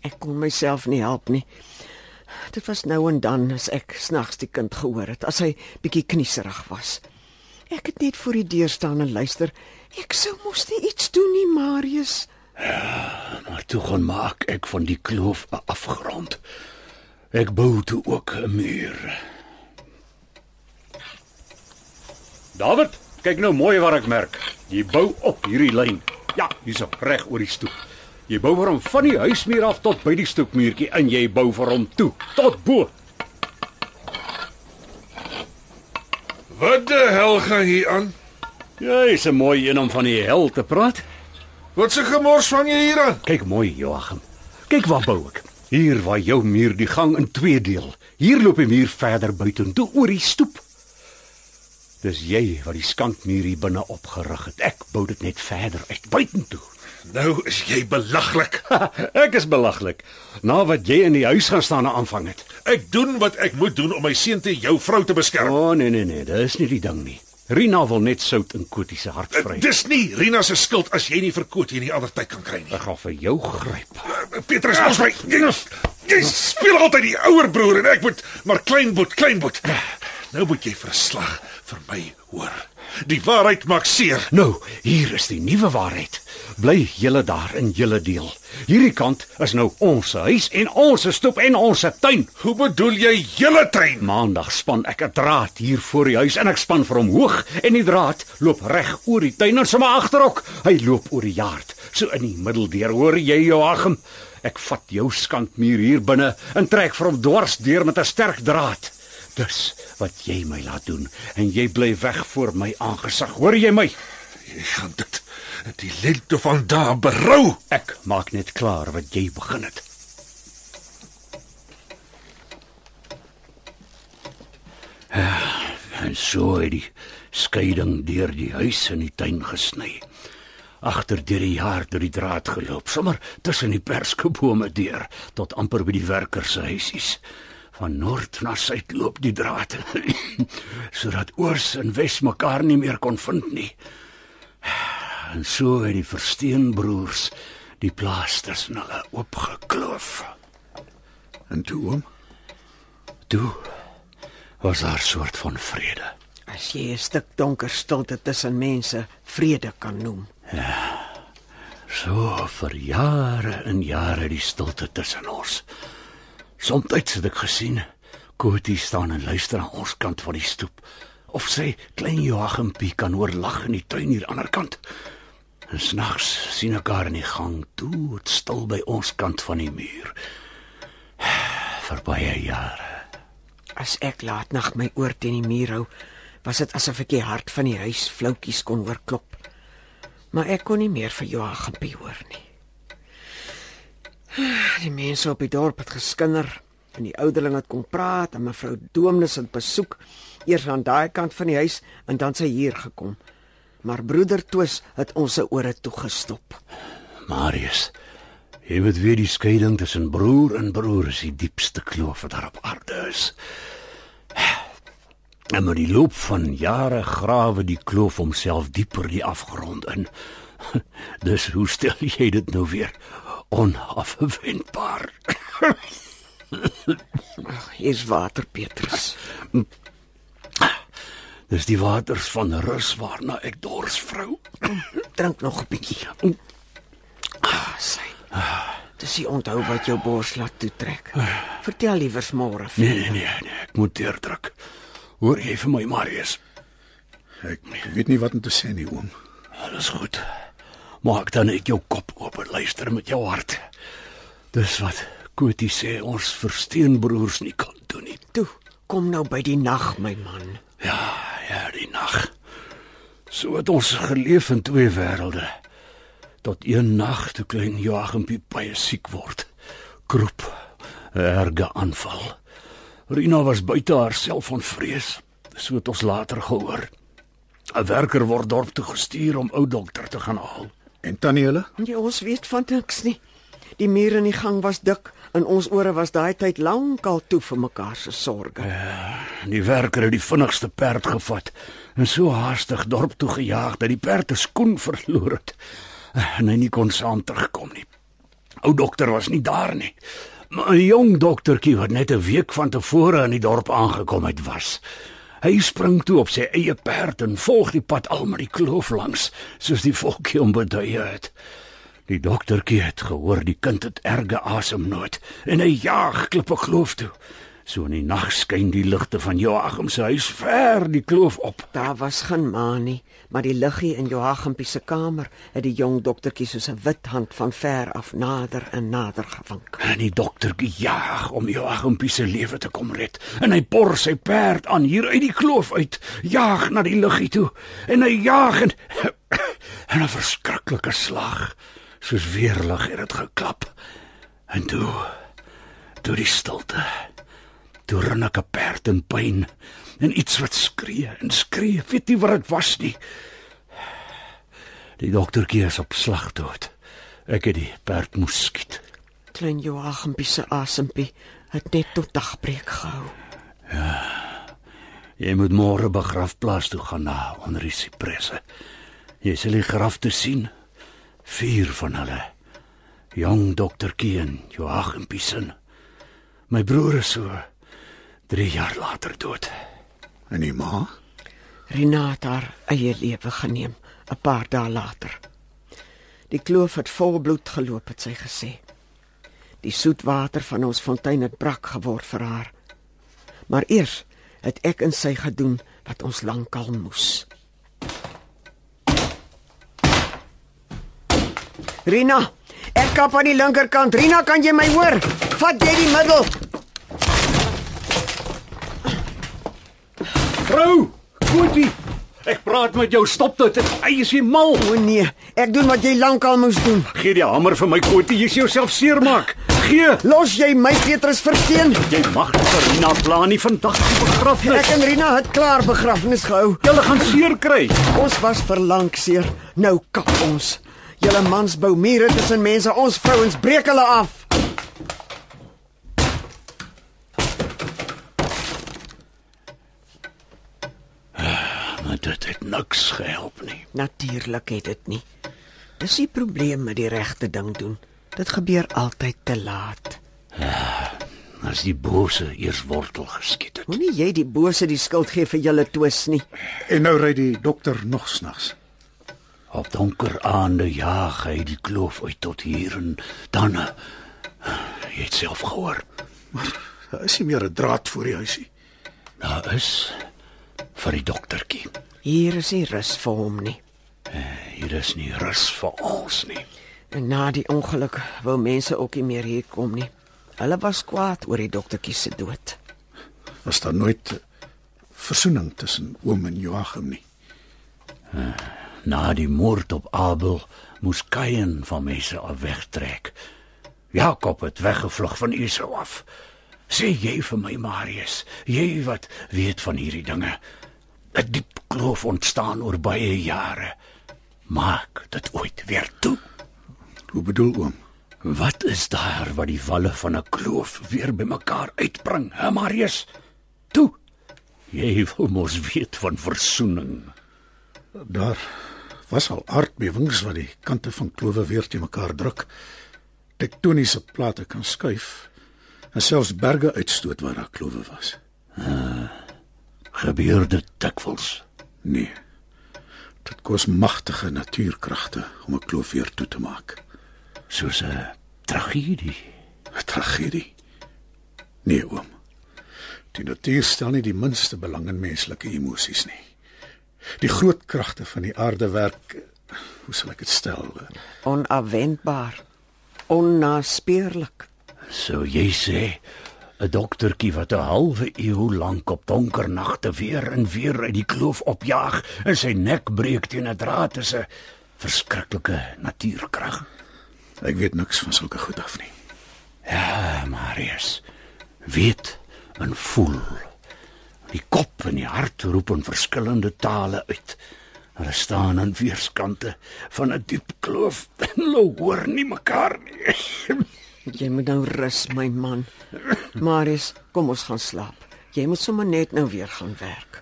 Ek kon myself nie help nie. Dit was nou en dan as ek snags die kind gehoor het as hy bietjie knieserig was. Ek het net voor die deur staan en luister. Ek sou mos nie iets doen nie, Marius. Maar toe gaan maak ek van die kloof 'n afgrond. Ek bou toe ook 'n muur. David, kyk nou mooi waar ek merk. Jy bou op hierdie lyn. Ja, hierso reg oor die stoep. Jy bou vir hom van die huismuur af tot by die stoepmuurtjie en jy bou vir hom toe tot bo. Wat die hel gaan hier aan? Jy is 'n mooi een om van die hel te praat. Wat se gemors van jy hier aan? Kyk mooi, Joachim. Kyk waar bou ek. Hier waar jou muur die gang in twee deel. Hier loop die muur verder buitentoe oor die stoep. Dis jy wat die skankmuur hier binne opgerig het. Ek bou dit net verder uit buitentoe. Nou is jy belaglik. ek is belaglik. Na wat jy in die huis gaan staan en aanvang het. Ek doen wat ek moet doen om my seun te jou vrou te beskerm. O oh, nee nee nee, dis nie die ding nie. Rina wil net sout in Kotie se hart vry. Dis nie Rina se skuld as jy nie vir Kotie in die ander tyd kan kry nie. Ek gaan vir jou gryp. Petrus, ons my. Jy, jy speel altyd die ouer broer en ek moet maar kleinboet, kleinboet. Nou moet jy verslag vir my hoor. Die waarheid maak seer. Nou, hier is die nuwe waarheid. Bly julle daar in julle deel. Hierdie kant is nou ons huis en ons stoep en ons tuin. Hoe bedoel jy julle tuin? Maandag span ek 'n draad hier voor die huis en ek span vir hom hoog en die draad loop reg oor die tuin en sommer agterop. Hy loop oor die yard. So in die middeldeur hoor jy Joachim. Ek vat jou skankmuur hier binne en trek vir hom dwars deur met 'n sterk draad. Dis wat jy my laat doen en jy bly weg voor my aangesig. Hoor jy my? Jy gaan dit die lente van daar berou. Ek maak net klaar wat jy begin het. Ah, En so het die skeiding deur die huis en die tuin gesny. Agter deur die jaar deur die draad geloop, sommer tussen die perskebome deur tot amper by die werkers se huisies. Van noord na suid loop die draad sodat oos en wes mekaar nie meer kon vind nie. En so het die versteenbroers die plaas tussen hulle oopgekloof. En toe oom, Toe was daar 'n soort van vrede. As jy 'n stuk donker stilte tussen mense vrede kan noem. So vir jare en jare die stilte tussen ons. Somstyds het ek gesien Kotie staan en luister aan ons kant van die stoep. Of sy klein Joachimpie kan hoor lag in die tuin hier aan die ander kant. En snags sien ek haar in die gang toe, stil by ons kant van die muur. Vir baie jare. As ek laat nag my oor teen die muur hou, was dit asof ek die hart van die huis floutjies kon hoor klop. Maar ek kon nie meer vir Joachim hoor nie. Die mense op die dorp het geskinder en die ouderling het kom praat en mevrou Doomnes het besoek eers aan daai kant van die huis en dan sy hier gekom. Maar broeder Twis het ons se ore toegestop. Marius, jy weet weer die skeiding tussen broer en broer is die diepste kloof wat daar op aarde is. En met die loop van jare grawe die kloof homself dieper die afgrond in. Dis hoe stel jy dit nou weer onafwendbaar. Hier's water, Petrus. Dis die waters van rus waarna ek dors, vrou. Drink nog 'n bietjie. Ah, sy. Dis die onthou wat jou bors laat toetrek. Vertel liewers môre. Nee, nee, nee, nee, ek moet deurdruk. Hoor jy vir my, Marius? ek weet nie wat om te sê nie oom. Alles goed. Maak dan net jou kop oop en luister met jou hart. Dis wat Kotie sê ons versteenbroers nie kan doen nie. Toe, kom nou by die nag, my man. Ja, ja, die nag. So het ons geleef in twee wêrelde. Tot een nag toe klein Joachim baie siek word. Kroep, erge aanval. Rina was buite haarself van vrees. So het ons later gehoor. 'n Werker word dorp toe gestuur om ou dokter te gaan haal. En tannie hulle? Ja, ons weet van niks nie. Die mure in die gang was dik en ons ore was daai tyd lankal toe vir mekaar se sorge. En die werker het die vinnigste perd gevat en so haastig dorp toe gejaag dat die perd 'n skoen verloor het en hy nie kon saam terugkom nie. Ou dokter was nie daar nie. Maar 'n jong doktertjie wat net 'n week van tevore in die dorp aangekom het was. Hy spring toe op sy eie perd en volg die pad al met die kloof langs, soos die volkie hom beduie het. Die doktertjie het gehoor die kind het erge asemnood en hy jaag klippe kloof toe. So in die nag skyn die ligte van Joachim se huis ver die kloof op. Daar was geen maan nie, maar die liggie in Joachimpie se kamer het die jong doktertjie soos 'n wit hand van ver af nader en nader gewink. En die doktertjie jaag om Joachim se lewe te kom red. En hy por sy perd aan hier uit die kloof uit, jaag na die luggie toe. En hy jaag en en 'n verskriklike slag, soos weerlig het dit geklap. En toe toe die stilte. Toe ren ek 'n perd in pyn en iets wat skree en skree, weet nie wat dit was nie. Die doktertjie is op slag dood. Ek het die perd moes skiet. Klein Joachimpie se asempie het net tot dagbreek gehou. Jy moet môre begrafplaas toe gaan na onder die sipresse. Jy sal die graf te sien. Vier van hulle. Jong dokter Keen, Joachim Pissen. My broer is so 3 jaar later dood. En die ma? Renata haar eie lewe geneem 'n paar dae later. Die kloof het vol bloed geloop het sy gesê. Die soet water van ons fontein het brak geword vir haar. Maar eers het ek en sy gedoen wat ons lankal moes. Rina, ek kap aan die linkerkant. Rina, kan jy my hoor? Vat jy die middel? Vrou, Koetie, ek praat met jou. Stop dit. Hy is hier mal. O nee, ek doen wat jy lankal moes doen. Gee die hamer vir my Koetie. Jy sien jouself seermaak. Gee. Los jy my Petrus versteen? Jy mag nie vir Rina plan nie vandag die begrafnis. Ek en Rina het klaar begrafnis gehou. Julle gaan seer kry. Ons was verlang seer. Nou kap ons. Julle mans bou mure tussen mense, ons vrouens breek hulle af. Dit het niks gehelp nie. Natuurlik het dit nie. Dis die probleem met die regte ding doen. Dit gebeur altyd te laat. As die bose eers wortel geskiet het. Moenie jy die bose die skuld gee vir julle twis nie. En nou ry die dokter nog snags. Op donker aande jaag hy die kloof uit tot hier en dan jy het self gehoor. Daar is nie meer 'n draad voor die huisie. Daar is vir die doktertjie. Hier is nie rus vir hom nie. Hier is nie rus vir ons nie. En na die ongeluk wou mense ook nie meer hier kom nie. Hulle was kwaad oor die doktertjie se dood. Was daar nooit eh, versoening tussen oom en Joachim nie. Na die moord op Abel moes Kain van mense af wegtrek. Jakob het weggevlug van Esau af. Sê jy vir my Marius, jy wat weet van hierdie dinge. 'n Diep kloof ontstaan oor baie jare. Maak dit ooit weer toe. Hoe bedoel oom? Wat is daar wat die walle van 'n kloof weer bymekaar uitbring, hè Marius? Toe. Jy wil mos weet van versoening. Daar was al aardbewings wat die kante van klowe weer te mekaar druk. Tektoniese plate kan skuif en selfs berge uitstoot waar daar klowe was. Gebeur dit dikwels? Nee. Dit kos magtige natuurkragte om 'n kloof weer toe te maak. Soos 'n tragedie. 'n Tragedie. Nee, oom. Die natuur stel nie die minste belang in menslike emosies nie. Die groot kragte van die aarde werk hoe sal ek dit stel? Onafwendbaar. Onnaspeurlik. So jy sê 'n doktertjie wat 'n halwe eeu lank op donker nagte weer en weer uit die kloof opjaag en sy nek breek teen 'n draad is 'n verskriklike natuurkrag. Ek weet niks van sulke goed af nie. Ja, Marius. Weet en voel. Die kop en die hart roep in verskillende tale uit. Hulle staan aan weerskante van 'n diep kloof en hulle hoor nie mekaar nie. Jy moet nou rus, my man. Marius, kom ons gaan slaap. Jy moet sommer net nou weer gaan werk.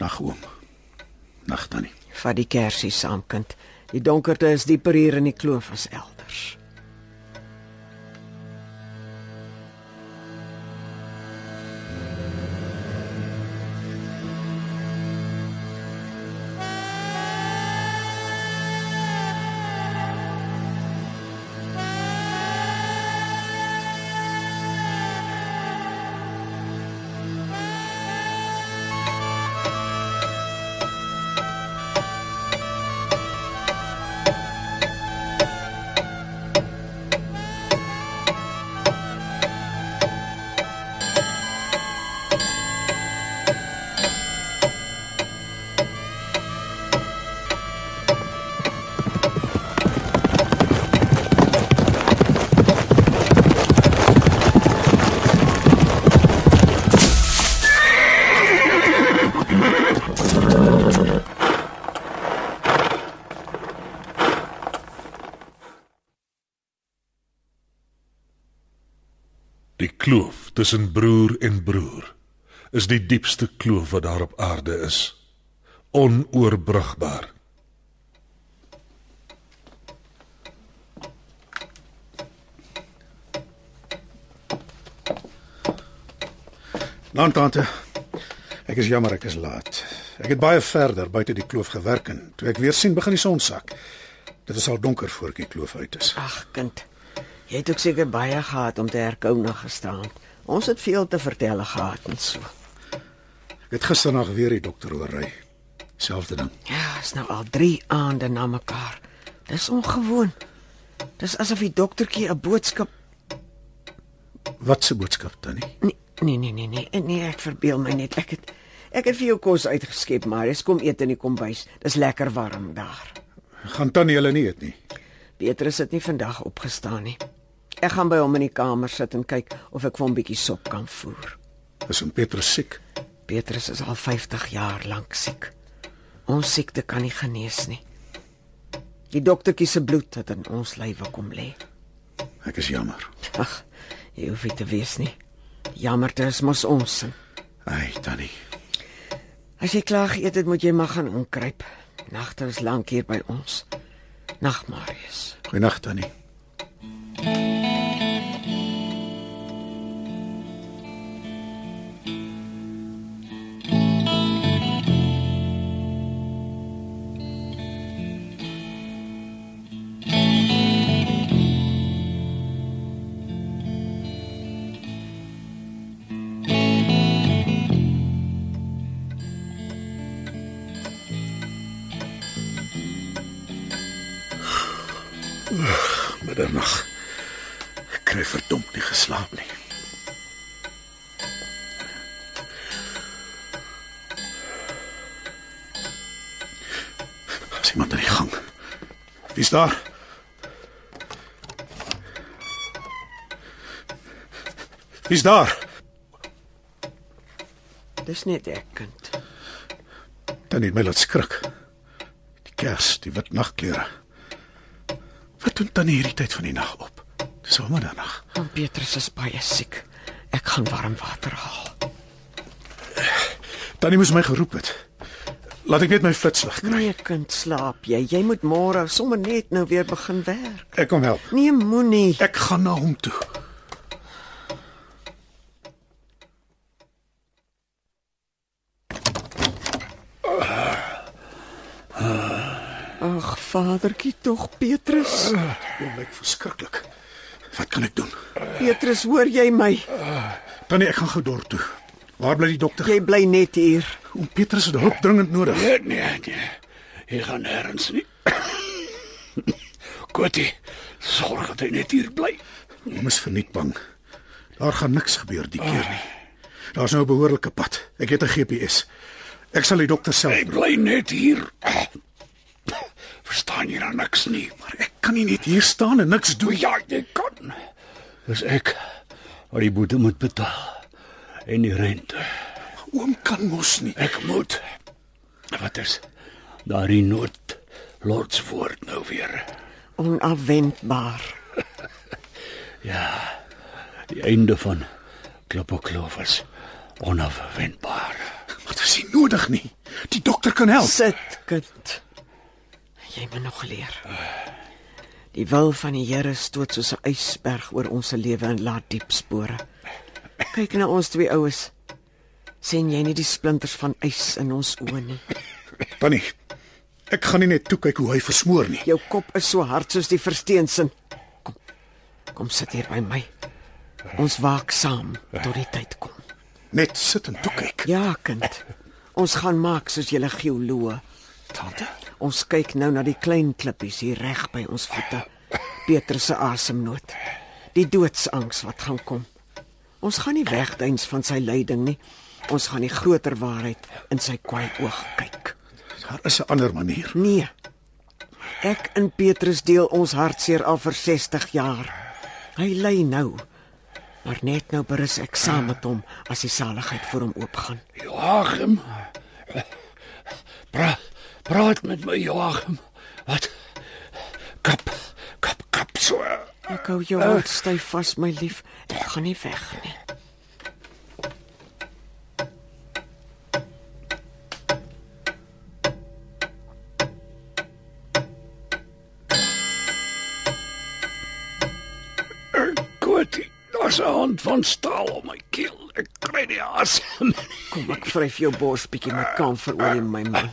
Nag oom. Nag tannie. Vat die kersie saam, kind. Die donkerte is dieper hier in die kloof as elders. Die kloof tussen broer en broer is die diepste kloof wat daar op aarde is. Onoorbrugbaar. Nou tante, ek is jammer ek is laat. Ek het baie verder buite die kloof gewerk en toe ek weer sien begin die son sak. Dit is al donker voor ek die kloof uit is. Ag, kind. Jy het ook seker baie gehad om te herkou na gisterand. Ons het veel te vertel gehad en so. Ek het gisternag weer die dokter hoor ry. Selfde ding. Ja, is nou al 3 aande na mekaar. Dis ongewoon. Dis asof die doktertjie 'n boodskap Wat se boodskap tannie? Nee, nee, nee, nee, nee, nee, ek verbeel my net. Ek het ek het vir jou kos uitgeskep, maar jy kom eet in die kombuis. Dis lekker warm daar. Gaan tannie hulle nie eet nie. Petrus het nie vandag opgestaan nie. Ek gaan by hom in die kamer sit en kyk of ek vir hom 'n bietjie sop kan voer. Is hom Petrus siek? Petrus is al 50 jaar lank siek. Ons siekte kan nie genees nie. Die doktertjie se bloed het in ons lywe kom lê. Ek is jammer. Ag, jy hoef nie te wees nie. Jammerte is mos ons. Ai, tannie. As jy klaar geëet het, moet jy maar gaan inkruip. Nagte is lank hier by ons. Nag, Marius. Goeienaand tannie. Verdomp nie. As iemand in die gang. Wie's daar? Wie's daar? Dis net ek, kind. Dan het my laat skrik. Die kers, die wit nagklere. Wat doen tannie hierdie tyd van die nag op? Dis al middernag. Want Petrus is baie siek. Ek gaan warm water haal. Tannie moes my geroep het. Laat ek net my flitslig kry. Nee, kind, slaap jy. Jy moet môre sommer net nou weer begin werk. Ek kom help. Nee, moenie. Ek gaan na hom toe. Ag, vadertjie tog, Petrus. Dit lyk verskriklik. Wat kan ek doen? Petrus, hoor jy my? Tannie, ek gaan gou dorp toe. Waar bly die dokter? Jy bly net hier. Oom Petrus het hulp dringend nodig. Nee, nee, nee. Hy gaan nêrens nie. Kotie, sorg dat hy net hier bly. Oom is verniet bang. Daar gaan niks gebeur die keer nie. Daar's nou 'n behoorlike pad. Ek het 'n GPS. Ek sal die dokter self. Hy bly net hier. Verstaan jy dan niks nie? Maar ek kan nie net hier staan en niks doen. Ja, jy kan. Dis ek wat die boete moet betaal. En die rente. Oom kan mos nie. Ek moet. Wat is daardie nood lordswoord nou weer? Onafwendbaar. Ja. Die einde van Kloppekloof is onafwendbaar. Maar dit is nie nodig nie. Die dokter kan help. Sit, kind. Jy moet nog leer. Die wil van die Here stoot soos 'n ysberg oor ons se lewe en laat diep spore. Kyk na ons twee oues. sien jy nie die splinters van ys in ons oë nie? Tannie, ek gaan nie net toe kyk hoe hy versmoor nie. Jou kop is so hard soos die versteensin. Kom. Kom sit hier by my. Ons waak saam tot die tyd kom. Net sit en toe kyk. Ja, kind. Ons gaan maak soos julle geoloë. Tante, Ons kyk nou na die klein klippies hier reg by ons voete. Petrus se asemnood. Die doodsangs wat gaan kom. Ons gaan nie wegduins van sy lyding nie. Ons gaan die groter waarheid in sy kwaai oog kyk. daar is 'n ander manier. Nee. Ek en Petrus deel ons hartseer al vir 60 jaar. Hy ly nou. Maar net nou berus ek saam met hom as die saligheid vir hom oopgaan. Joachim. Pra, praat met my Joachim. Wat? Kap, kap, kap so. Ek hou jou hand styf vas, my lief. Ek gaan nie weg nie. Koetie, daar's 'n hand van staal om my keel. Ek kry nie asem. Kom ek vryf jou bors bietjie met kamferolie, my man.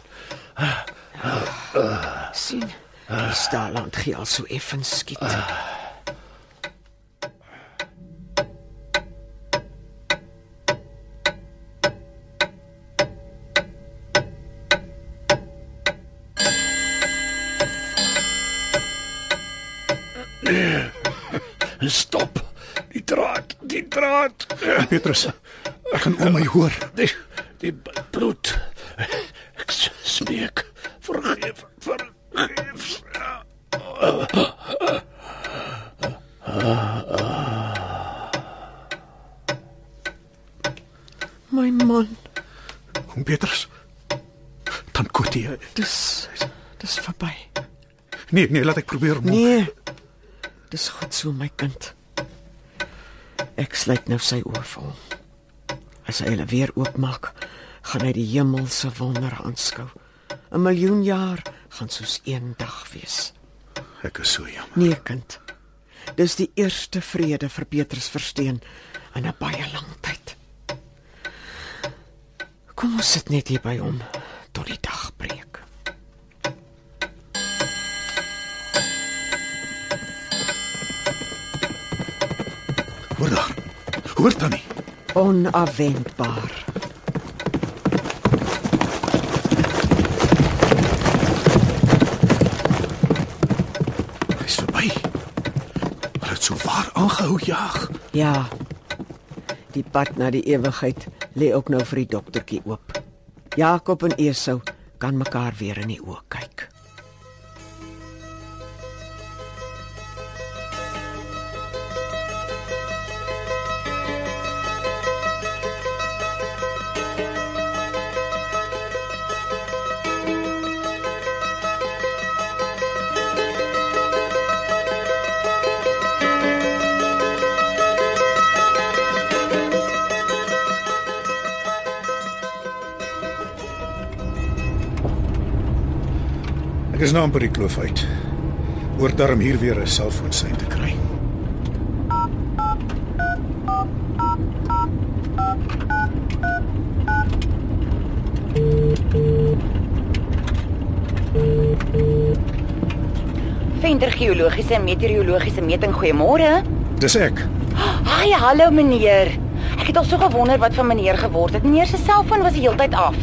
Sien. Die staaland gee al so effens skiet. Stop. Die draad, die draad. Petrus, ek kan oom my hoor. Die die bloed. Ek smeek vergeef, vergeef. My man, Oom Petrus. Dan Koetie. dis dis verby. Nee, nee, laat ek probeer om. Nee. Dis goed so my kind. Ek sluit nou sy oë vir hom. As hy hulle weer oopmaak, gaan hy die hemelse wondere aanskou. 'n Miljoen jaar gaan soos een dag wees. Ek is so jammer. Nee, kind. Dis die eerste vrede vir Petrus Versteen in 'n baie lang tyd. Kom ons sit net hier by hom tot die dag breek. Hoor daar. Hoor tannie. Onafwendbaar. Hy's verby. Hulle het so aangehou jag. Ja. Die pad na die ewigheid lê ook nou vir die doktertjie oop. Jakob en Esau kan mekaar weer in die oë nou amper die kloof uit. Oor darm hier weer 'n selfoonsein te kry. Venter geologiese en meteorologiese meting goeiemôre. Dis ek. Haai, hallo meneer. Ek het al so gewonder wat van meneer geword het. Meneer se selfoon was die heeltyd af.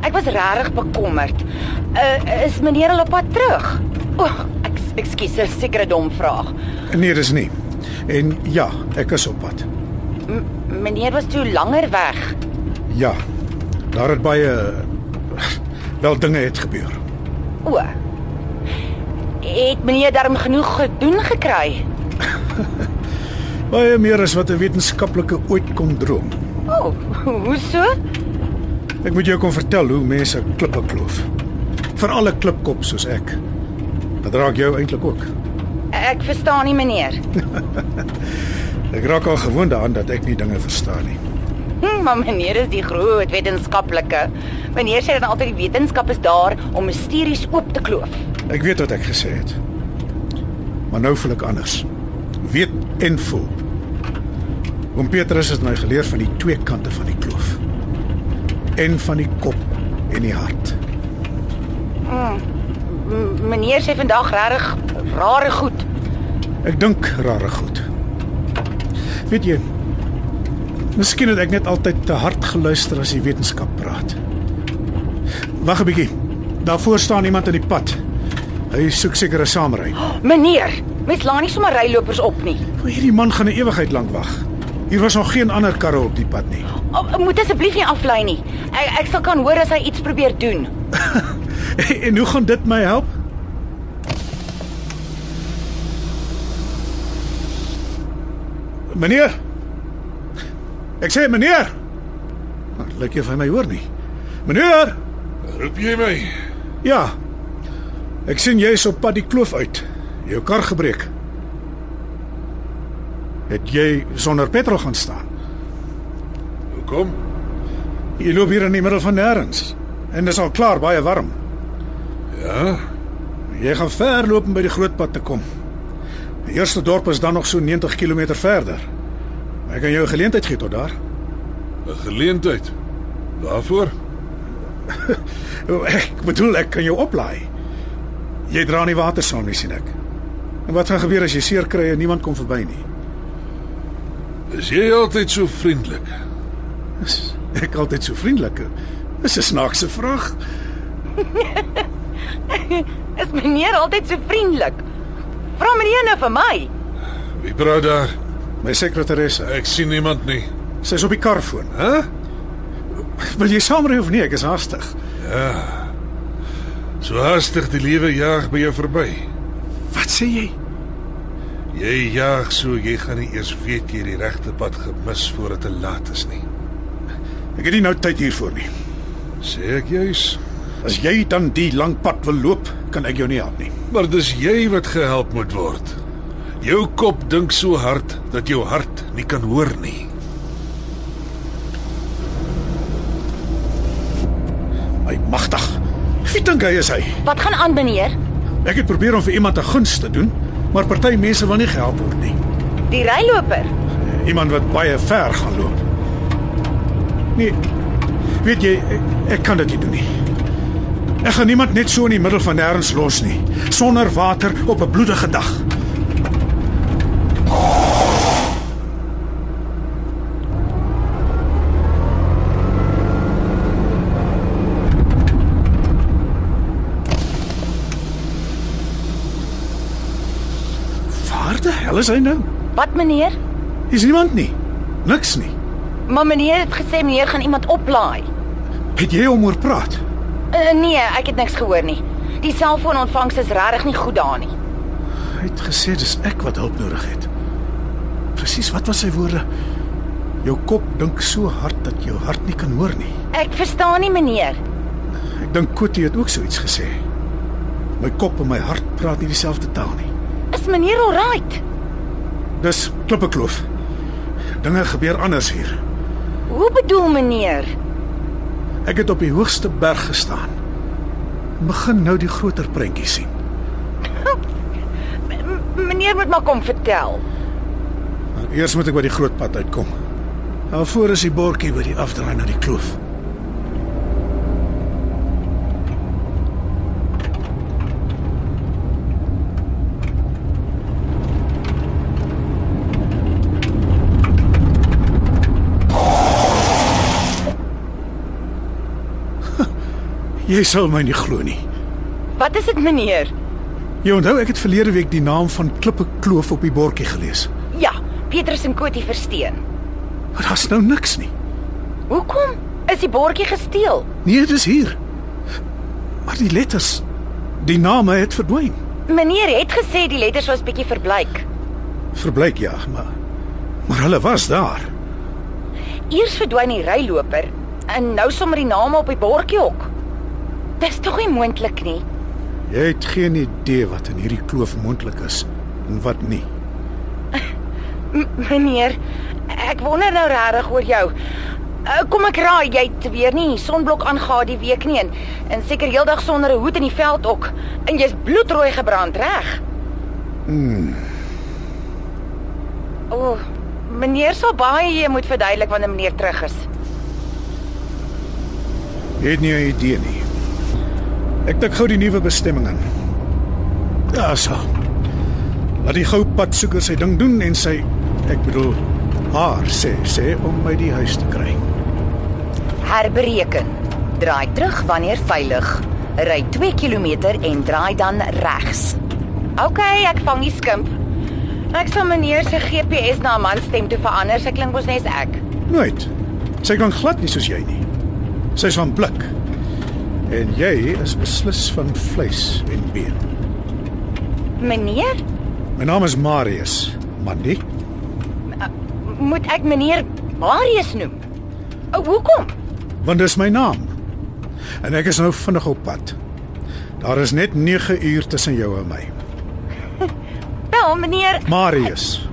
Ek was regtig bekommerd. Uh is meneer al op pad terug? O, ek ekskuus, 'n sekere dom vraag. Nee, dis nie. En ja, ek is op pad. M meneer was toe langer weg. Ja. Daar het baie wel dinge het gebeur. O. Het meneer darm genoeg gedoen gekry? Baie meer as wat 'n wetenskaplike ooit kon droom. O, hoe so? Ek moet jou kom vertel hoe mense klippe kloof. Veral 'n klipkop soos ek. Dit raak jou eintlik ook. Ek verstaan nie meneer. Ek raak al gewoond daaraan dat ek nie dinge verstaan nie. Hm, maar meneer is die groot wetenskaplike. Meneer sê dan altyd die wetenskap is daar om misteries oop te kloof. Ek weet wat ek gesê het. Maar nou voel ek anders. Weet en voel. Oom Petrus het my geleer van die twee kante van die kloof. En van die kop en die hart. M meneer sê vandag regtig rare goed. Ek dink rare goed. Weet jy, miskien het ek net altyd te hard geluister as die wetenskap praat. Wag 'n bietjie. Daarvoor staan iemand in die pad. Hy soek seker 'n saamry. Meneer, mens laat nie sommer rylopers op nie. Maar hierdie man gaan 'n ewigheid lank wag. Hier was nog geen ander karre op die pad nie. O, moet asseblief nie aflei nie. Ek ek sal kan hoor as hy iets probeer doen. en hoe gaan dit my help? Meneer. Ek sê meneer. Maar lyk jy van my hoor nie. Meneer. Roep jy my? Ja. Ek sien jy is op pad die kloof uit. Jou kar gebreek. Het jy sonder petrol gaan staan? Hoekom? Jy loop hier in die middel van nêrens en dit is al klaar baie warm. Ja, Jy gaan ver loop om by die groot pad te kom. Die eerste dorp is dan nog so 90 km verder. Ek kan jou 'n geleentheid gee tot daar. 'n geleentheid. Waarvoor? Ek bedoel ek kan jou oplaai. Jy dra nie water saam nie sien ek. En wat gaan gebeur as jy seer kry en niemand kom verby nie? Is jy altyd so vriendelik? Is ek altyd so vriendelik? Dis 'n snaakse vraag. Is meneer altyd so vriendelik? Vra meneer nou vir my. Wie praat daar? My sekretaresse. Ek sien niemand nie. Sy's op die karfoon. Hæ? Wil jy saamry of nie? Ek is haastig. So haastig die lewe jaag by jou verby. Wat sê jy? Jy jaag so jy gaan nie eers weet jy die regte pad gemis voordat dit te laat is nie. Ek het nie nou tyd hiervoor nie. Sê ek juis? As jy dan die lang pad wil loop, kan ek jou nie help nie. Maar dis jy wat gehelp moet word. Jou kop dink so hard dat jou hart nie kan hoor nie. My magtig. Wie dink hy is hy? Wat gaan aan meneer? Ek het probeer om vir iemand 'n guns te doen, maar party mense wil nie gehelp word nie. Die ryloper. Iemand wat baie ver gaan loop. Nee. Weet jy, ek, ek kan dit nie doen nie. Ek gaan niemand net so in die middel van nêrens los nie, sonder water op 'n bloedige dag. Waar die hel is hy nou? Wat meneer? Is niemand nie. Niks nie. Maar meneer het gesê meneer gaan iemand oplaai. Het jy hom oor praat? Uh, nee, ek het niks gehoor nie. Die selfoonontvangs is regtig nie goed daar nie. Hy het gesê dis ek wat hulp nodig het. Presies wat was sy woorde? Jou kop dink so hard dat jou hart nie kan hoor nie. Ek verstaan nie meneer. Ek dink Kotie het ook so iets gesê. My kop en my hart praat nie dieselfde taal nie. Is meneer alright? Dis klippekloof. Dinge gebeur anders hier. Hoe bedoel meneer? Ek het op die hoogste berg gestaan. Begin nou die groter prentjie sien. Meneer moet maar kom vertel. Maar eers moet ek by die groot pad uitkom. Daarvoor is die bordjie by die afdraai na die kloof. Jy sal my nie glo nie. Wat is dit meneer? Jy onthou ek het verlede week die naam van Klippe Kloof op die bordjie gelees. Ja, Petrus en Kotie versteen. Maar daar's nou niks nie. Hoekom? Is die bordjie gesteel? Nee, dis hier. Maar die letters, die name het verdwyn. Meneer het gesê die letters was bietjie verbleik. Verblyk ja, maar maar hulle was daar. Eers verdwyn die ryloper en nou sommer die name op die bordjie ook. Dis tog nie moontlik nie. Jy het geen idee wat in hierdie kloof moontlik is en wat nie. M meneer, ek wonder nou regtig oor jou. Uh, kom ek raai, jy het weer nie sonblok aangegaan die week nie en, en seker heeldag sonder 'n hoed in die veld ook. En jy's bloedrooi gebrand, reg? Hmm. O, oh, meneer sal baie jy moet verduidelik wanneer meneer terug is. Jy het nie 'n idee nie. Ek dink gou die nuwe bestemming in. Ja, so. Laat die goupad soeker sy ding doen en sy ek bedoel haar sê sê om by die huis te kry. Herbereken. Draai terug wanneer veilig. Ry 2 km en draai dan regs. OK, ek vang die skimp. Ek sal meneer se GPS na 'n man stem toe verander. Sy klink mos net ek. Nooit. Sy kan glad nie soos jy nie. Sy's van blik. En jy is beslis van vleis en been. Meneer, My naam is Marius, maar nie moet ek meneer Marius noem? O, hoekom? want dis my naam. En ek is nou vinnig op pad. Daar is net 9 uur tussen jou en my. Wel, meneer, Marius.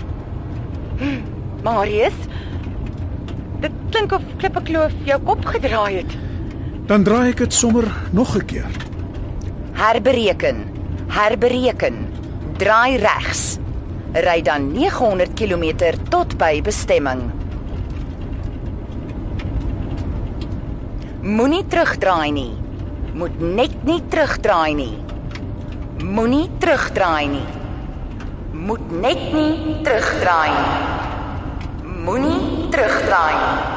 Marius, dit klink of Klippekloof jou kop gedraai het. Dan draai ek dit sommer nog 'n keer. Herbereken. Herbereken. Draai regs. Ry dan 900 km tot by bestemming. Moenie terugdraai nie. Moet net nie terugdraai nie. Moenie terugdraai nie. Moet net nie terugdraai nie. Moenie terugdraai nie.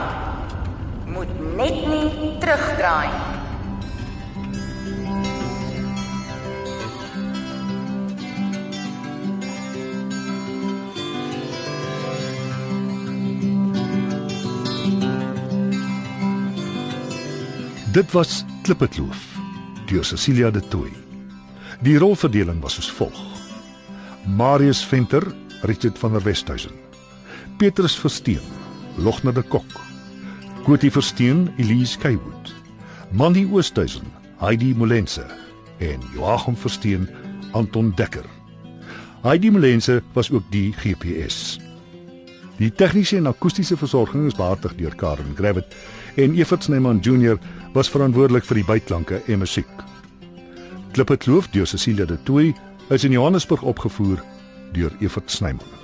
Net nie terugdraai nie. Dit was Klippekloof deur Cecilia de Tooi. Die rolverdeling was soos volg: Marius Venter, Richard van der Westhuizen. Petrus Versteen, Logner de Kok. Kotie Versteen, Elise Kaywood. Mandy Oosthuizen, Heidi Molense en Joachim Versteen, Anton Dekker. Heidi Molense was ook die GPS. Die tegniese en akoestiese versorging is behartig deur Karen Gravett en Evert Snyman Junior was verantwoordelik vir die byklanke en musiek. Klippe Kloof deur Cecilia de Tooi is in Johannesburg opgevoer deur Evert Snyman.